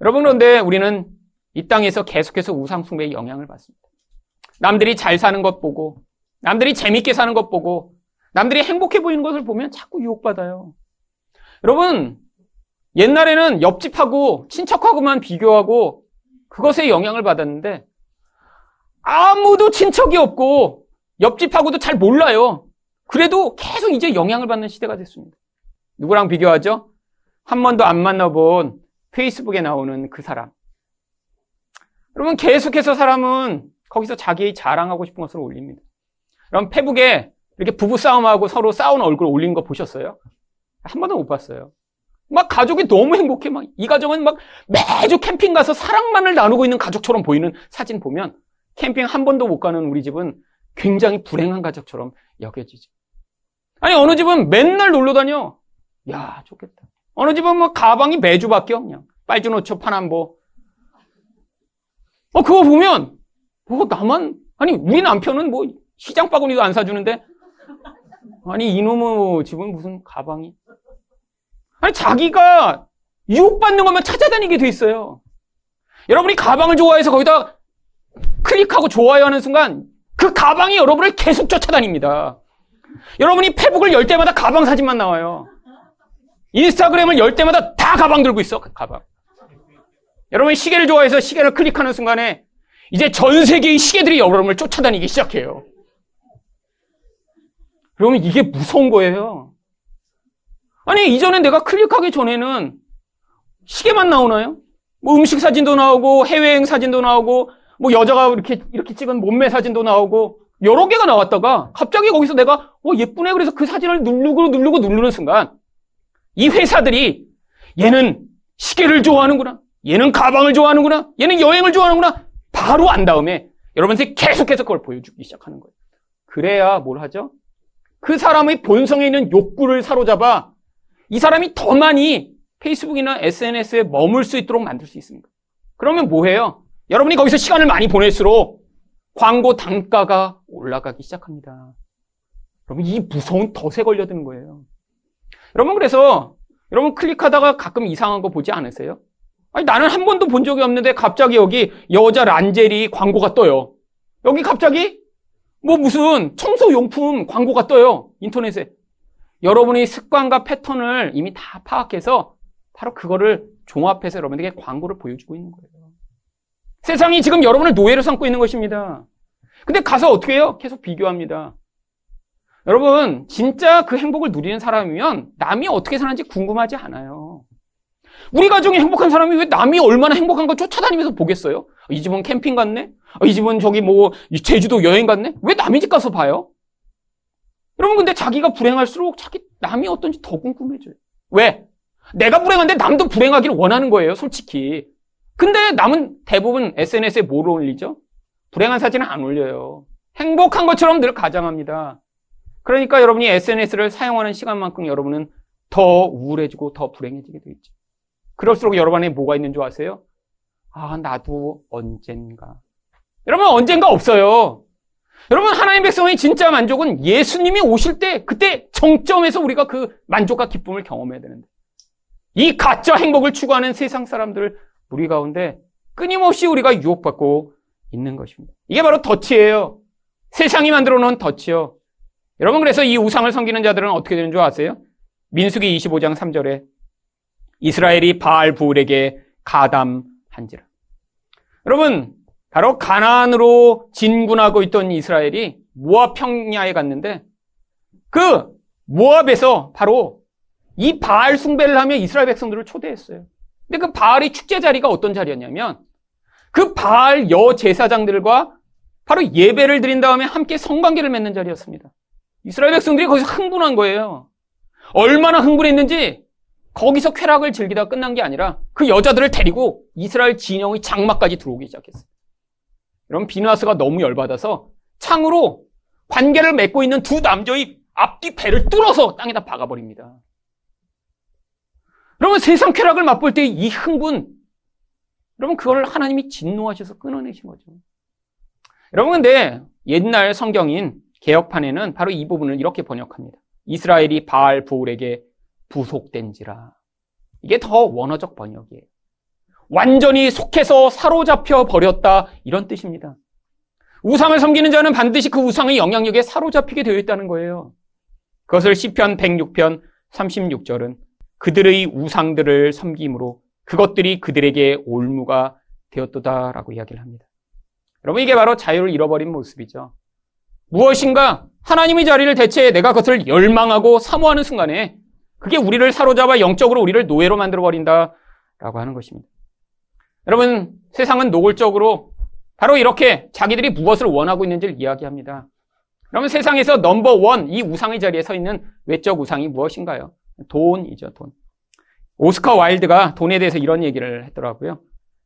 여러분 그런데 우리는 이 땅에서 계속해서 우상 숭배의 영향을 받습니다. 남들이 잘 사는 것 보고 남들이 재밌게 사는 것 보고 남들이 행복해 보이는 것을 보면 자꾸 유혹받아요. 여러분 옛날에는 옆집하고 친척하고만 비교하고 그것에 영향을 받았는데 아무도 친척이 없고 옆집하고도 잘 몰라요. 그래도 계속 이제 영향을 받는 시대가 됐습니다. 누구랑 비교하죠? 한 번도 안 만나본 페이스북에 나오는 그 사람. 여러분 계속해서 사람은 거기서 자기 자랑하고 싶은 것을 올립니다. 그럼 페북에 이렇게 부부 싸움하고 서로 싸우는 얼굴 올린 거 보셨어요? 한 번도 못 봤어요. 막 가족이 너무 행복해. 막 이 가정은 막 매주 캠핑 가서 사랑만을 나누고 있는 가족처럼 보이는 사진 보면 캠핑 한 번도 못 가는 우리 집은 굉장히 불행한 가족처럼 여겨지죠. 아니 어느 집은 맨날 놀러 다녀. 야 좋겠다. 어느 집은 뭐 가방이 매주 바뀌어 그냥 빨주노초 파남보. 어 그거 보면 뭐 나만 아니 우리 남편은 뭐 시장 바구니도 안 사주는데 아니 이놈의 집은 무슨 가방이 아니, 자기가 유혹받는 것만 찾아다니게 돼 있어요. 여러분이 가방을 좋아해서 거기다 클릭하고 좋아요 하는 순간 그 가방이 여러분을 계속 쫓아다닙니다. 여러분이 페북을 열 때마다 가방 사진만 나와요. 인스타그램을 열 때마다 다 가방 들고 있어, 그 가방. 여러분이 시계를 좋아해서 시계를 클릭하는 순간에 이제 전 세계의 시계들이 여러분을 쫓아다니기 시작해요. 그러면 이게 무서운 거예요. 아니, 이전에 내가 클릭하기 전에는 시계만 나오나요? 뭐 음식 사진도 나오고, 해외여행 사진도 나오고, 뭐 여자가 이렇게, 이렇게 찍은 몸매 사진도 나오고, 여러 개가 나왔다가, 갑자기 거기서 내가, 어, 예쁘네. 그래서 그 사진을 누르고, 누르고, 누르는 순간, 이 회사들이, 얘는 시계를 좋아하는구나. 얘는 가방을 좋아하는구나. 얘는 여행을 좋아하는구나. 바로 안 다음에, 여러분들이 계속해서 그걸 보여주기 시작하는 거예요. 그래야 뭘 하죠? 그 사람의 본성에 있는 욕구를 사로잡아 이 사람이 더 많이 페이스북이나 SNS에 머물 수 있도록 만들 수 있습니다. 그러면 뭐해요? 여러분이 거기서 시간을 많이 보낼수록 광고 단가가 올라가기 시작합니다. 여러분 이 무서운 덫에 걸려드는 거예요. 여러분 그래서 여러분 클릭하다가 가끔 이상한 거 보지 않으세요? 아니 나는 한 번도 본 적이 없는데 갑자기 여기 여자 란제리 광고가 떠요. 여기 갑자기 뭐 무슨 청소용품 광고가 떠요. 인터넷에. 여러분의 습관과 패턴을 이미 다 파악해서 바로 그거를 종합해서 여러분에게 광고를 보여주고 있는 거예요. 세상이 지금 여러분을 노예로 삼고 있는 것입니다. 근데 가서 어떻게 해요? 계속 비교합니다. 여러분, 진짜 그 행복을 누리는 사람이면 남이 어떻게 사는지 궁금하지 않아요. 우리 가정이 행복한 사람이 왜 남이 얼마나 행복한 거 쫓아다니면서 보겠어요? 이 집은 캠핑 갔네? 이 집은 저기 뭐 제주도 여행 갔네? 왜 남의 집 가서 봐요? 여러분 근데 자기가 불행할수록 자기 남이 어떤지 더 궁금해져요. 왜? 내가 불행한데 남도 불행하기를 원하는 거예요, 솔직히. 근데 남은 대부분 SNS에 뭘 올리죠? 불행한 사진은 안 올려요. 행복한 것처럼 늘 가장합니다. 그러니까 여러분이 SNS를 사용하는 시간만큼 여러분은 더 우울해지고 더 불행해지게 되죠. 그럴수록 여러분 안에 뭐가 있는 줄 아세요? 아, 나도 언젠가. 여러분, 언젠가 없어요. 여러분, 하나님 백성의 진짜 만족은 예수님이 오실 때, 그때 정점에서 우리가 그 만족과 기쁨을 경험해야 되는데. 이 가짜 행복을 추구하는 세상 사람들, 우리 가운데 끊임없이 우리가 유혹받고 있는 것입니다. 이게 바로 덫이에요. 세상이 만들어 놓은 덫이요. 여러분, 그래서 이 우상을 섬기는 자들은 어떻게 되는 줄 아세요? 민수기 25장 3절에 이스라엘이 바알 부울에게 가담한지라. 여러분, 바로 가나안으로 진군하고 있던 이스라엘이 모압 평야에 갔는데 그 모압에서 바로 이 바알 숭배를 하며 이스라엘 백성들을 초대했어요. 근데 그 바알의 축제 자리가 어떤 자리였냐면 그 바알 여 제사장들과 바로 예배를 드린 다음에 함께 성관계를 맺는 자리였습니다. 이스라엘 백성들이 거기서 흥분한 거예요. 얼마나 흥분했는지 거기서 쾌락을 즐기다 끝난 게 아니라 그 여자들을 데리고 이스라엘 진영의 장막까지 들어오기 시작했어요. 여러분 비누아스가 너무 열받아서 창으로 관계를 맺고 있는 두 남자의 앞뒤 배를 뚫어서 땅에다 박아버립니다. 여러분 세상 쾌락을 맛볼 때 이 흥분 여러분 그걸 하나님이 진노하셔서 끊어내신 거죠. 여러분 근데 옛날 성경인 개혁판에는 바로 이 부분을 이렇게 번역합니다. 이스라엘이 바알 부울에게 부속된지라. 이게 더 원어적 번역이에요. 완전히 속해서 사로잡혀 버렸다 이런 뜻입니다. 우상을 섬기는 자는 반드시 그 우상의 영향력에 사로잡히게 되어 있다는 거예요. 그것을 시편 106편 36절은 그들의 우상들을 섬김으로 그것들이 그들에게 올무가 되었도다라고 이야기를 합니다. 여러분 이게 바로 자유를 잃어버린 모습이죠. 무엇인가 하나님의 자리를 대체해 내가 그것을 열망하고 사모하는 순간에 그게 우리를 사로잡아 영적으로 우리를 노예로 만들어 버린다라고 하는 것입니다. 여러분 세상은 노골적으로 바로 이렇게 자기들이 무엇을 원하고 있는지를 이야기합니다. 그러면 세상에서 넘버 원 이 우상의 자리에 서 있는 외적 우상이 무엇인가요? 돈이죠, 돈. 오스카 와일드가 돈에 대해서 이런 얘기를 했더라고요.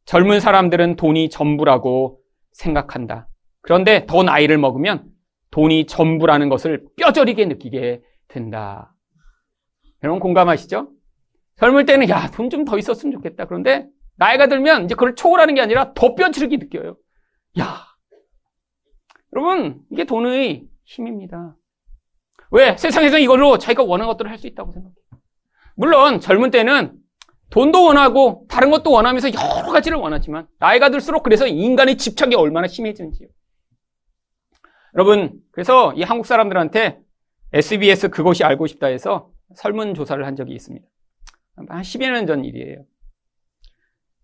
젊은 사람들은 돈이 전부라고 생각한다. 그런데 더 나이를 먹으면 돈이 전부라는 것을 뼈저리게 느끼게 된다. 여러분 공감하시죠? 젊을 때는 야, 돈 좀 더 있었으면 좋겠다. 그런데 나이가 들면 이제 그걸 초월하는 게 아니라 더 뼈저리게 느껴요. 야. 여러분, 이게 돈의 힘입니다. 왜? 세상에서 이걸로 자기가 원하는 것들을 할 수 있다고 생각해요. 물론 젊은 때는 돈도 원하고 다른 것도 원하면서 여러 가지를 원하지만 나이가 들수록 그래서 인간의 집착이 얼마나 심해지는지요. 여러분, 그래서 이 한국 사람들한테 SBS 그것이 알고 싶다 해서 설문조사를 한 적이 있습니다. 한 10여 년 전 일이에요.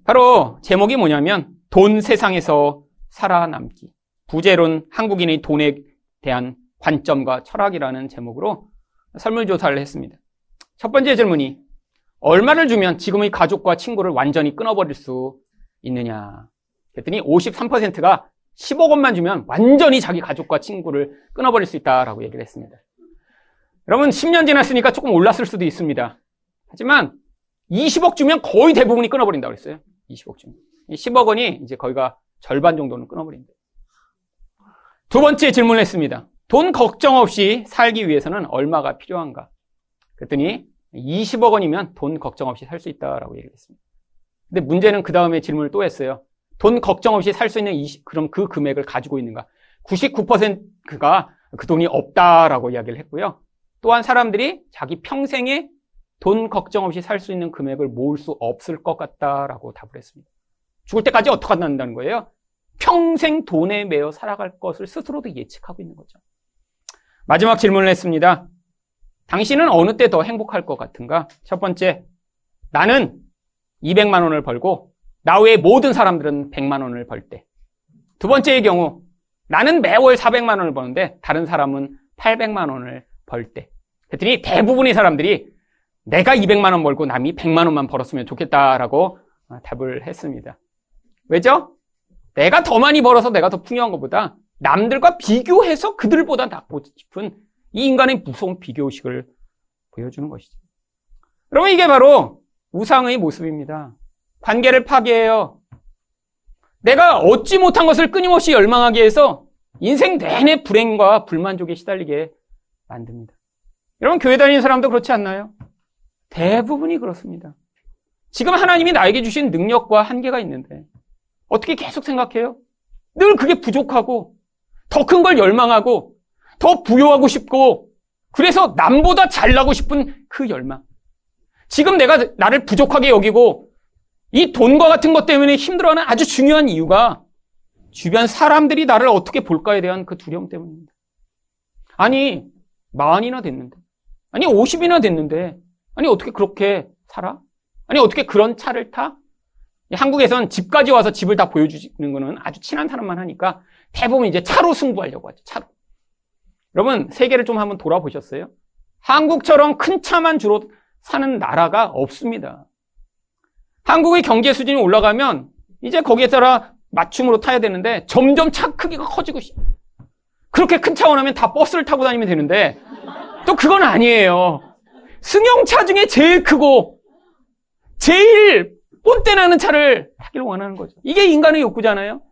바로 제목이 뭐냐면 돈 세상에서 살아남기. 부재론 한국인의 돈에 대한 관점과 철학이라는 제목으로 설문조사를 했습니다. 첫 번째 질문이 얼마를 주면 지금의 가족과 친구를 완전히 끊어버릴 수 있느냐. 그랬더니 53%가 10억 원만 주면 완전히 자기 가족과 친구를 끊어버릴 수 있다라고 얘기를 했습니다. 여러분 10년 지났으니까 조금 올랐을 수도 있습니다. 하지만 20억 주면 거의 대부분이 끊어버린다고 그랬어요. 20억 주면. 10억 원이 이제 거의가 절반 정도는 끊어버린다. 두 번째 질문을 했습니다. 돈 걱정 없이 살기 위해서는 얼마가 필요한가? 그랬더니 20억 원이면 돈 걱정 없이 살 수 있다라고 얘기를 했습니다. 근데 문제는 그 다음에 질문을 또 했어요. 돈 걱정 없이 살 수 있는 20, 그럼 그 금액을 가지고 있는가? 99%가 그 돈이 없다라고 이야기를 했고요. 또한 사람들이 자기 평생에 돈 걱정 없이 살 수 있는 금액을 모을 수 없을 것 같다라고 답을 했습니다. 죽을 때까지 어떻게 한다는 거예요? 평생 돈에 매여 살아갈 것을 스스로도 예측하고 있는 거죠. 마지막 질문을 했습니다. 당신은 어느 때 더 행복할 것 같은가? 첫 번째, 나는 200만 원을 벌고 나 외의 모든 사람들은 100만 원을 벌 때. 두 번째의 경우, 나는 매월 400만 원을 버는데 다른 사람은 800만 원을 벌 때. 그랬더니 대부분의 사람들이 내가 200만 원 벌고 남이 100만 원만 벌었으면 좋겠다라고 답을 했습니다. 왜죠? 내가 더 많이 벌어서 내가 더 풍요한 것보다 남들과 비교해서 그들보다 낫고 싶은 이 인간의 무서운 비교의식을 보여주는 것이죠. 여러분, 이게 바로 우상의 모습입니다. 관계를 파괴해요. 내가 얻지 못한 것을 끊임없이 열망하게 해서 인생 내내 불행과 불만족에 시달리게 만듭니다. 여러분, 교회 다니는 사람도 그렇지 않나요? 대부분이 그렇습니다. 지금 하나님이 나에게 주신 능력과 한계가 있는데, 어떻게 계속 생각해요? 늘 그게 부족하고, 더 큰 걸 열망하고, 더 부여하고 싶고, 그래서 남보다 잘나고 싶은 그 열망. 지금 내가 나를 부족하게 여기고, 이 돈과 같은 것 때문에 힘들어하는 아주 중요한 이유가 주변 사람들이 나를 어떻게 볼까에 대한 그 두려움 때문입니다. 아니, 만이나 됐는데. 아니, 50이나 됐는데. 아니, 어떻게 그렇게 살아? 아니, 어떻게 그런 차를 타? 한국에선 집까지 와서 집을 다 보여주는 거는 아주 친한 사람만 하니까 대부분 이제 차로 승부하려고 하죠. 차로. 여러분, 세계를 좀 한번 돌아보셨어요? 한국처럼 큰 차만 주로 사는 나라가 없습니다. 한국의 경제 수준이 올라가면 이제 거기에 따라 맞춤으로 타야 되는데 점점 차 크기가 커지고 그렇게 큰 차 원하면 다 버스를 타고 다니면 되는데 또 그건 아니에요. 승용차 중에 제일 크고 제일 뽀대 나는 차를 타기를 원하는 거죠. 이게 인간의 욕구잖아요.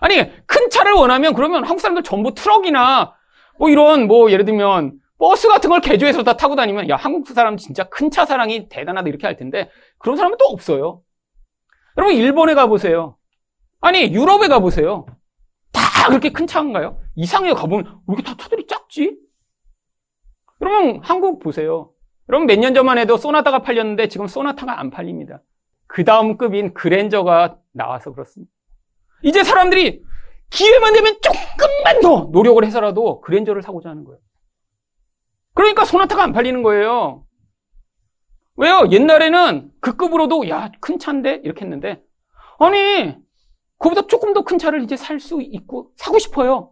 아니 큰 차를 원하면 그러면 한국 사람들 전부 트럭이나 뭐 이런 뭐 예를 들면 버스 같은 걸 개조해서 다 타고 다니면 야 한국 사람 진짜 큰 차 사랑이 대단하다 이렇게 할 텐데 그런 사람은 또 없어요. 여러분 일본에 가보세요. 아니 유럽에 가보세요. 다 그렇게 큰 차인가요? 이상해 가보면 왜 이렇게 다 차들이 작지? 여러분 한국 보세요. 여러분 몇 년 전만 해도 소나타가 팔렸는데 지금 소나타가 안 팔립니다. 그 다음 급인 그랜저가 나와서 그렇습니다. 이제 사람들이 기회만 되면 조금만 더 노력을 해서라도 그랜저를 사고자 하는 거예요. 그러니까 소나타가 안 팔리는 거예요. 왜요? 옛날에는 그 급으로도 야, 큰 차인데 이렇게 했는데 아니, 그보다 조금 더 큰 차를 이제 살 수 있고 사고 싶어요.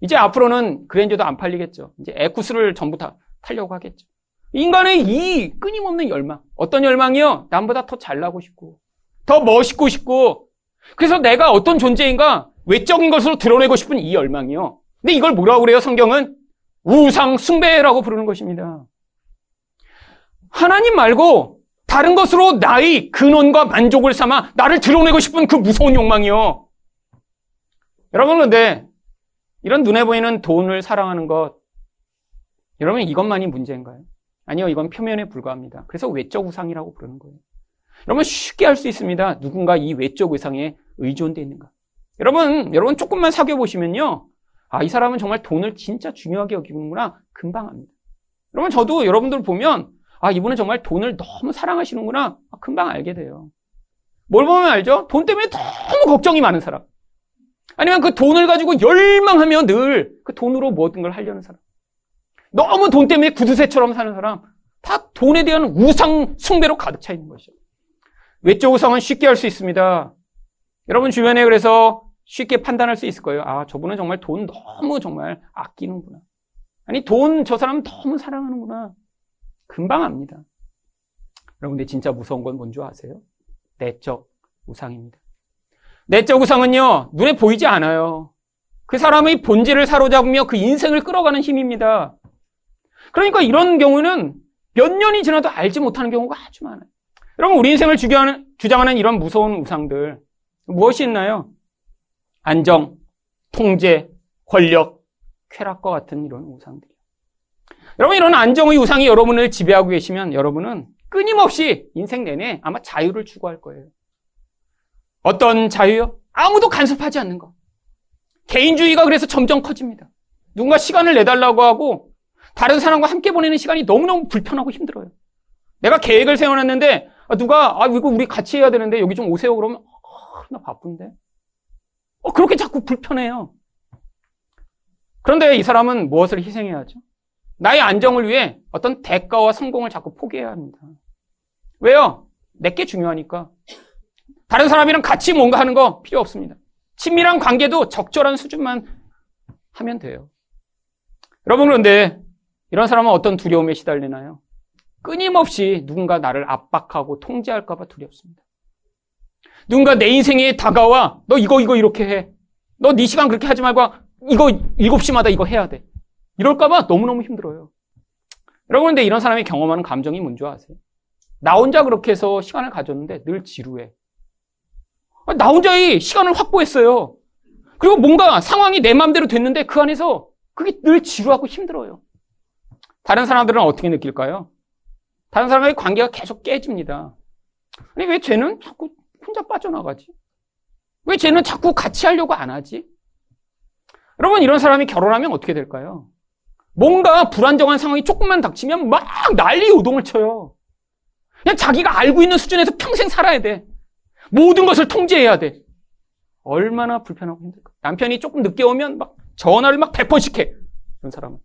이제 앞으로는 그랜저도 안 팔리겠죠. 이제 에쿠스를 전부 다 타려고 하겠죠. 인간의 이 끊임없는 열망. 어떤 열망이요? 남보다 더 잘나고 싶고, 더 멋있고 싶고, 그래서 내가 어떤 존재인가 외적인 것으로 드러내고 싶은 이 열망이요. 근데 이걸 뭐라고 그래요? 성경은 우상 숭배라고 부르는 것입니다. 하나님 말고 다른 것으로 나의 근원과 만족을 삼아 나를 드러내고 싶은 그 무서운 욕망이요. 여러분, 근데 이런 눈에 보이는 돈을 사랑하는 것, 여러분 이것만이 문제인가요? 아니요, 이건 표면에 불과합니다. 그래서 외적 우상이라고 부르는 거예요. 여러분 쉽게 할 수 있습니다. 누군가 이 외적 우상에 의존되어 있는가. 여러분, 여러분 조금만 사귀어 보시면요. 아, 이 사람은 정말 돈을 진짜 중요하게 여기는구나. 금방 합니다. 여러분, 저도 여러분들 보면, 아, 이분은 정말 돈을 너무 사랑하시는구나. 아, 금방 알게 돼요. 뭘 보면 알죠? 돈 때문에 너무 걱정이 많은 사람. 아니면 그 돈을 가지고 열망하며 늘 그 돈으로 모든 걸 하려는 사람. 너무 돈 때문에 구두쇠처럼 사는 사람. 다 돈에 대한 우상 숭배로 가득 차 있는 것이죠. 외적 우상은 쉽게 할 수 있습니다. 여러분 주변에 그래서 쉽게 판단할 수 있을 거예요. 아, 저분은 정말 돈 너무 정말 아끼는구나. 아니, 돈 저 사람 너무 사랑하는구나. 금방 압니다. 여러분, 근데 진짜 무서운 건 뭔지 아세요? 내적 우상입니다. 내적 우상은요, 눈에 보이지 않아요. 그 사람의 본질을 사로잡으며 그 인생을 끌어가는 힘입니다. 그러니까 이런 경우는 몇 년이 지나도 알지 못하는 경우가 아주 많아요. 여러분, 우리 인생을 주장하는 이런 무서운 우상들, 무엇이 있나요? 안정, 통제, 권력, 쾌락과 같은 이런 우상들이요. 여러분 이런 안정의 우상이 여러분을 지배하고 계시면 여러분은 끊임없이 인생 내내 아마 자유를 추구할 거예요. 어떤 자유요? 아무도 간섭하지 않는 것. 개인주의가 그래서 점점 커집니다. 누군가 시간을 내달라고 하고 다른 사람과 함께 보내는 시간이 너무너무 불편하고 힘들어요. 내가 계획을 세워놨는데 누가 아 이거 우리 같이 해야 되는데 여기 좀 오세요 그러면 아, 나 바쁜데 어, 그렇게 자꾸 불편해요. 그런데 이 사람은 무엇을 희생해야 하죠? 나의 안정을 위해 어떤 대가와 성공을 자꾸 포기해야 합니다. 왜요? 내게 중요하니까. 다른 사람이랑 같이 뭔가 하는 거 필요 없습니다. 친밀한 관계도 적절한 수준만 하면 돼요. 여러분 그런데 이런 사람은 어떤 두려움에 시달리나요? 끊임없이 누군가 나를 압박하고 통제할까봐 두렵습니다. 누군가 내 인생에 다가와 너 이거 이거 이렇게 해. 너 네 시간 그렇게 하지 말고 이거 7시마다 이거 해야 돼. 이럴까 봐 너무너무 힘들어요. 여러분, 근데 이런 사람이 경험하는 감정이 뭔지 아세요? 나 혼자 그렇게 해서 시간을 가졌는데 늘 지루해. 나 혼자의 시간을 확보했어요. 그리고 뭔가 상황이 내 마음대로 됐는데 그 안에서 그게 늘 지루하고 힘들어요. 다른 사람들은 어떻게 느낄까요? 다른 사람과의 관계가 계속 깨집니다. 아니, 왜 쟤는 자꾸 혼자 빠져나가지? 왜 쟤는 자꾸 같이 하려고 안 하지? 여러분, 이런 사람이 결혼하면 어떻게 될까요? 뭔가 불안정한 상황이 조금만 닥치면 막 난리 요동을 쳐요. 그냥 자기가 알고 있는 수준에서 평생 살아야 돼. 모든 것을 통제해야 돼. 얼마나 불편하고 힘들까. 남편이 조금 늦게 오면 막 전화를 막 100번씩 해. 그런 사람은.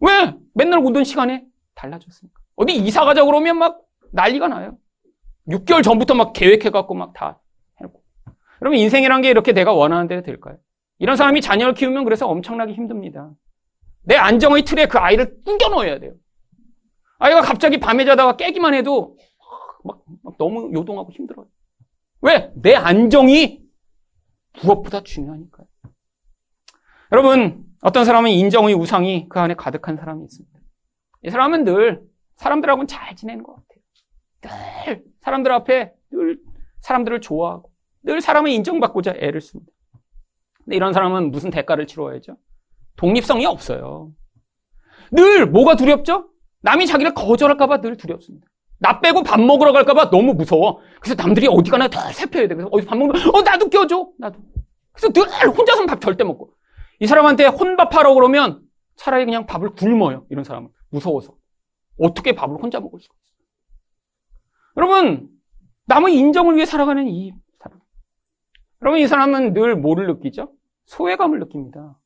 왜? 맨날 오던 시간에 달라졌으니까. 어디 이사 가자 그러면 막 난리가 나요. 6개월 전부터 막 계획해갖고 막 다 해놓고. 그러면 인생이란 게 이렇게 내가 원하는 대로 될까요? 이런 사람이 자녀를 키우면 그래서 엄청나게 힘듭니다. 내 안정의 틀에 그 아이를 꾸겨 넣어야 돼요. 아이가 갑자기 밤에 자다가 깨기만 해도 막, 막 너무 요동하고 힘들어요. 왜? 내 안정이 무엇보다 중요하니까요. 여러분, 어떤 사람은 인정의 우상이 그 안에 가득한 사람이 있습니다. 이 사람은 늘 사람들하고는 잘 지내는 것 같아요. 늘 사람들 앞에 늘 사람들을 좋아하고 늘 사람을 인정받고자 애를 씁니다. 근데 이런 사람은 무슨 대가를 치러야죠? 독립성이 없어요. 늘 뭐가 두렵죠? 남이 자기를 거절할까봐 늘 두렵습니다. 나 빼고 밥 먹으러 갈까봐 너무 무서워. 그래서 남들이 어디 가나 다 살펴야 돼. 그래서 어디서 밥 먹으면, 어, 나도 껴줘. 나도. 그래서 늘 혼자서는 밥 절대 먹고. 이 사람한테 혼밥하러 그러면 차라리 그냥 밥을 굶어요. 이런 사람은. 무서워서. 어떻게 밥을 혼자 먹을 수가. 여러분, 남의 인정을 위해 살아가는 이 사람. 여러분, 이 사람은 늘 뭐를 느끼죠? 소외감을 느낍니다.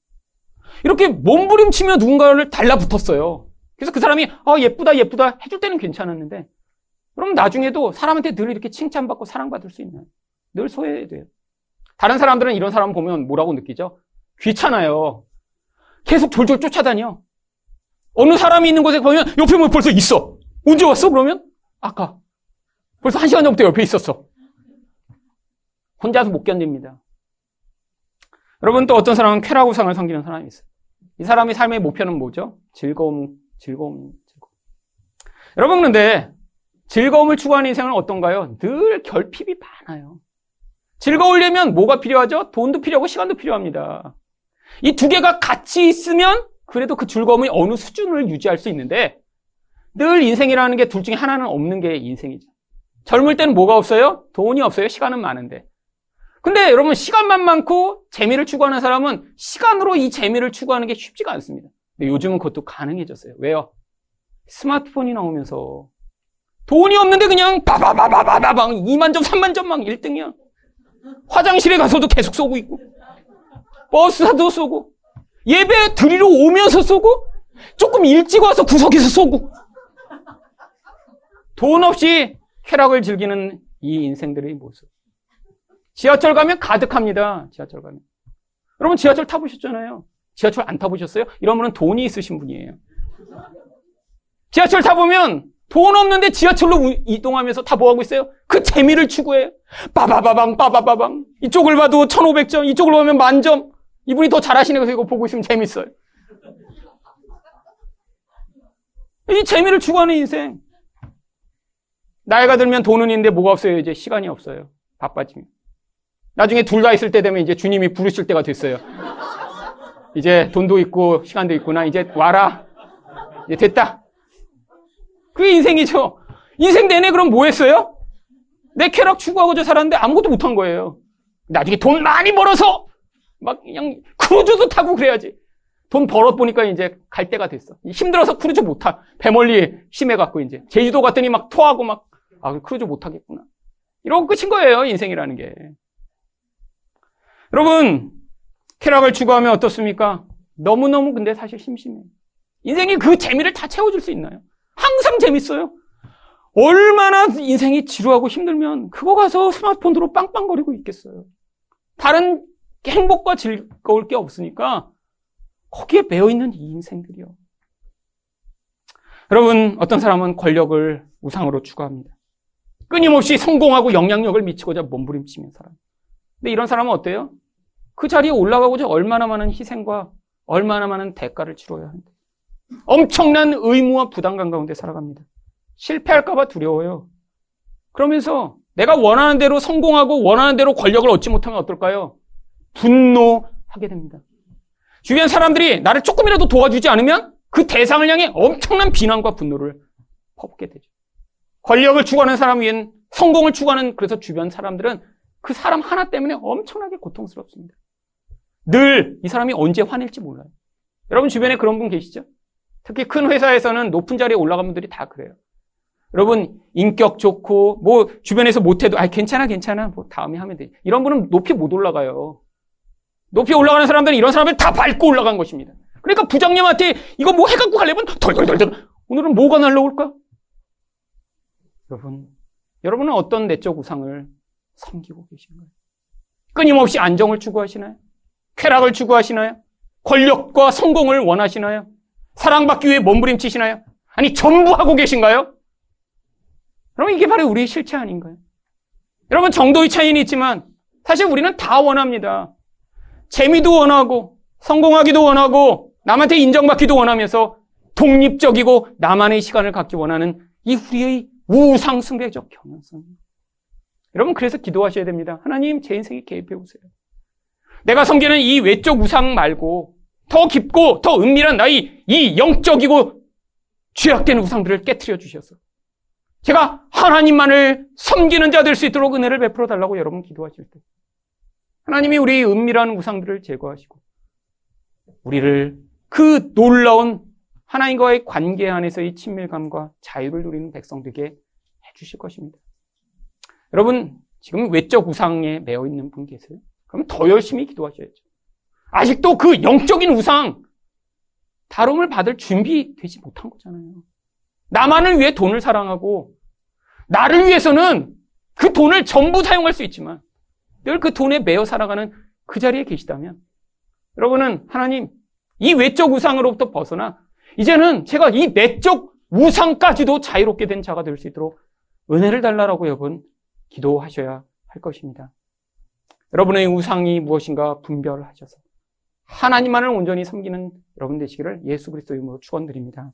이렇게 몸부림치며 누군가를 달라붙었어요. 그래서 그 사람이, 아, 예쁘다, 예쁘다 해줄 때는 괜찮았는데, 그럼 나중에도 사람한테 늘 이렇게 칭찬받고 사랑받을 수 있나요? 늘 소외돼요. 다른 사람들은 이런 사람 보면 뭐라고 느끼죠? 귀찮아요. 계속 졸졸 쫓아다녀. 어느 사람이 있는 곳에 보면 옆에 뭐 벌써 있어. 언제 왔어? 그러면? 아까. 벌써 한 시간 전부터 옆에 있었어. 혼자서 못 견딥니다. 여러분 또 어떤 사람은 쾌락우상을 섬기는 사람이 있어요. 이 사람의 삶의 목표는 뭐죠? 즐거움, 즐거움, 즐거움. 여러분 그런데 즐거움을 추구하는 인생은 어떤가요? 늘 결핍이 많아요. 즐거우려면 뭐가 필요하죠? 돈도 필요하고 시간도 필요합니다. 이 두 개가 같이 있으면 그래도 그 즐거움이 어느 수준을 유지할 수 있는데 늘 인생이라는 게 둘 중에 하나는 없는 게 인생이죠. 젊을 때는 뭐가 없어요? 돈이 없어요. 시간은 많은데. 근데 여러분 시간만 많고 재미를 추구하는 사람은 시간으로 이 재미를 추구하는 게 쉽지가 않습니다. 근데 요즘은 그것도 가능해졌어요. 왜요? 스마트폰이 나오면서 돈이 없는데 그냥 바바바바바방 2만 점, 3만 점 막 1등이야. 화장실에 가서도 계속 쏘고 있고 버스 타도 쏘고 예배 드리러 오면서 쏘고 조금 일찍 와서 구석에서 쏘고 돈 없이 쾌락을 즐기는 이 인생들의 모습. 지하철 가면 가득합니다. 지하철 가면. 여러분 지하철 타보셨잖아요. 지하철 안 타보셨어요? 분은 돈이 있으신 분이에요. 지하철 타보면 돈 없는데 지하철로 이동하면서 다 뭐하고 있어요? 그 재미를 추구해. 빠바바방, 빠바바방. 이쪽을 봐도 1500점, 이쪽을 보면 만점. 이분이 더 잘하시는 거 이거 보고 있으면 재밌어요. 이 재미를 추구하는 인생. 나이가 들면 돈은 있는데 뭐가 없어요? 이제 시간이 없어요. 바빠지면. 나중에 둘 다 있을 때 되면 이제 주님이 부르실 때가 됐어요. 이제 돈도 있고 시간도 있구나. 이제 와라. 이제 됐다. 그게 인생이죠. 인생 내내 그럼 뭐 했어요? 내 쾌락 추구하고자 살았는데 아무것도 못한 거예요. 나중에 돈 많이 벌어서 막 그냥 크루즈도 타고 그래야지. 돈 벌어 보니까 이제 갈 때가 됐어. 힘들어서 크루즈 못 타. 배멀미 심해갖고 이제 제주도 갔더니 막 토하고 막 아, 크루즈 못 하겠구나. 이러고 끝인 거예요, 인생이라는 게. 여러분, 쾌락을 추구하면 어떻습니까? 너무너무 근데 사실 심심해. 인생이 그 재미를 다 채워줄 수 있나요? 항상 재밌어요. 얼마나 인생이 지루하고 힘들면 그거 가서 스마트폰으로 빵빵거리고 있겠어요. 다른 행복과 즐거울 게 없으니까 거기에 매여 있는 이 인생들이요. 여러분, 어떤 사람은 권력을 우상으로 추구합니다. 끊임없이 성공하고 영향력을 미치고자 몸부림치는 사람. 근데 이런 사람은 어때요? 그 자리에 올라가고자 얼마나 많은 희생과 얼마나 많은 대가를 치러야 하는데. 엄청난 의무와 부담감 가운데 살아갑니다. 실패할까봐 두려워요. 그러면서 내가 원하는 대로 성공하고 원하는 대로 권력을 얻지 못하면 어떨까요? 분노하게 됩니다. 주변 사람들이 나를 조금이라도 도와주지 않으면 그 대상을 향해 엄청난 비난과 분노를 퍼붓게 되죠. 권력을 추구하는 사람 위엔 성공을 추구하는 그래서 주변 사람들은 그 사람 하나 때문에 엄청나게 고통스럽습니다. 늘 이 사람이 언제 화낼지 몰라요. 여러분 주변에 그런 분 계시죠? 특히 큰 회사에서는 높은 자리에 올라간 분들이 다 그래요. 여러분 인격 좋고 뭐 주변에서 못해도 아 괜찮아 괜찮아 뭐 다음에 하면 돼. 이런 분은 높이 못 올라가요. 높이 올라가는 사람들은 이런 사람을 다 밟고 올라간 것입니다. 그러니까 부장님한테 이거 뭐 해갖고 가려면 덜덜덜덜 오늘은 뭐가 날라올까? 여러분 여러분은 어떤 내적 우상을 섬기고 계신가요? 끊임없이 안정을 추구하시나요? 쾌락을 추구하시나요? 권력과 성공을 원하시나요? 사랑받기 위해 몸부림치시나요? 아니 전부 하고 계신가요? 여러분 이게 바로 우리의 실체 아닌가요? 여러분 정도의 차이는 있지만 사실 우리는 다 원합니다. 재미도 원하고 성공하기도 원하고 남한테 인정받기도 원하면서 독립적이고 나만의 시간을 갖기 원하는 이 우리의 우상숭배적 경향성입니다. 여러분 그래서 기도하셔야 됩니다. 하나님 제 인생에 개입해 보세요. 내가 섬기는 이 외적 우상 말고 더 깊고 더 은밀한 나의 이 영적이고 죄악된 우상들을 깨뜨려 주셔서 제가 하나님만을 섬기는 자 될 수 있도록 은혜를 베풀어 달라고 여러분 기도하실 때 하나님이 우리 은밀한 우상들을 제거하시고 우리를 그 놀라운 하나님과의 관계 안에서의 친밀감과 자유를 누리는 백성 되게 해주실 것입니다. 여러분 지금 외적 우상에 매여 있는 분 계세요? 그럼 더 열심히 기도하셔야죠. 아직도 그 영적인 우상 다름을 받을 준비되지 못한 거잖아요. 나만을 위해 돈을 사랑하고 나를 위해서는 그 돈을 전부 사용할 수 있지만 늘 그 돈에 매여 살아가는 그 자리에 계시다면 여러분은 하나님 이 외적 우상으로부터 벗어나 이제는 제가 이 내적 우상까지도 자유롭게 된 자가 될 수 있도록 은혜를 달라라고 여러분 기도하셔야 할 것입니다. 여러분의 우상이 무엇인가 분별하셔서 하나님만을 온전히 섬기는 여러분 되시기를 예수 그리스도 이름으로 축원드립니다.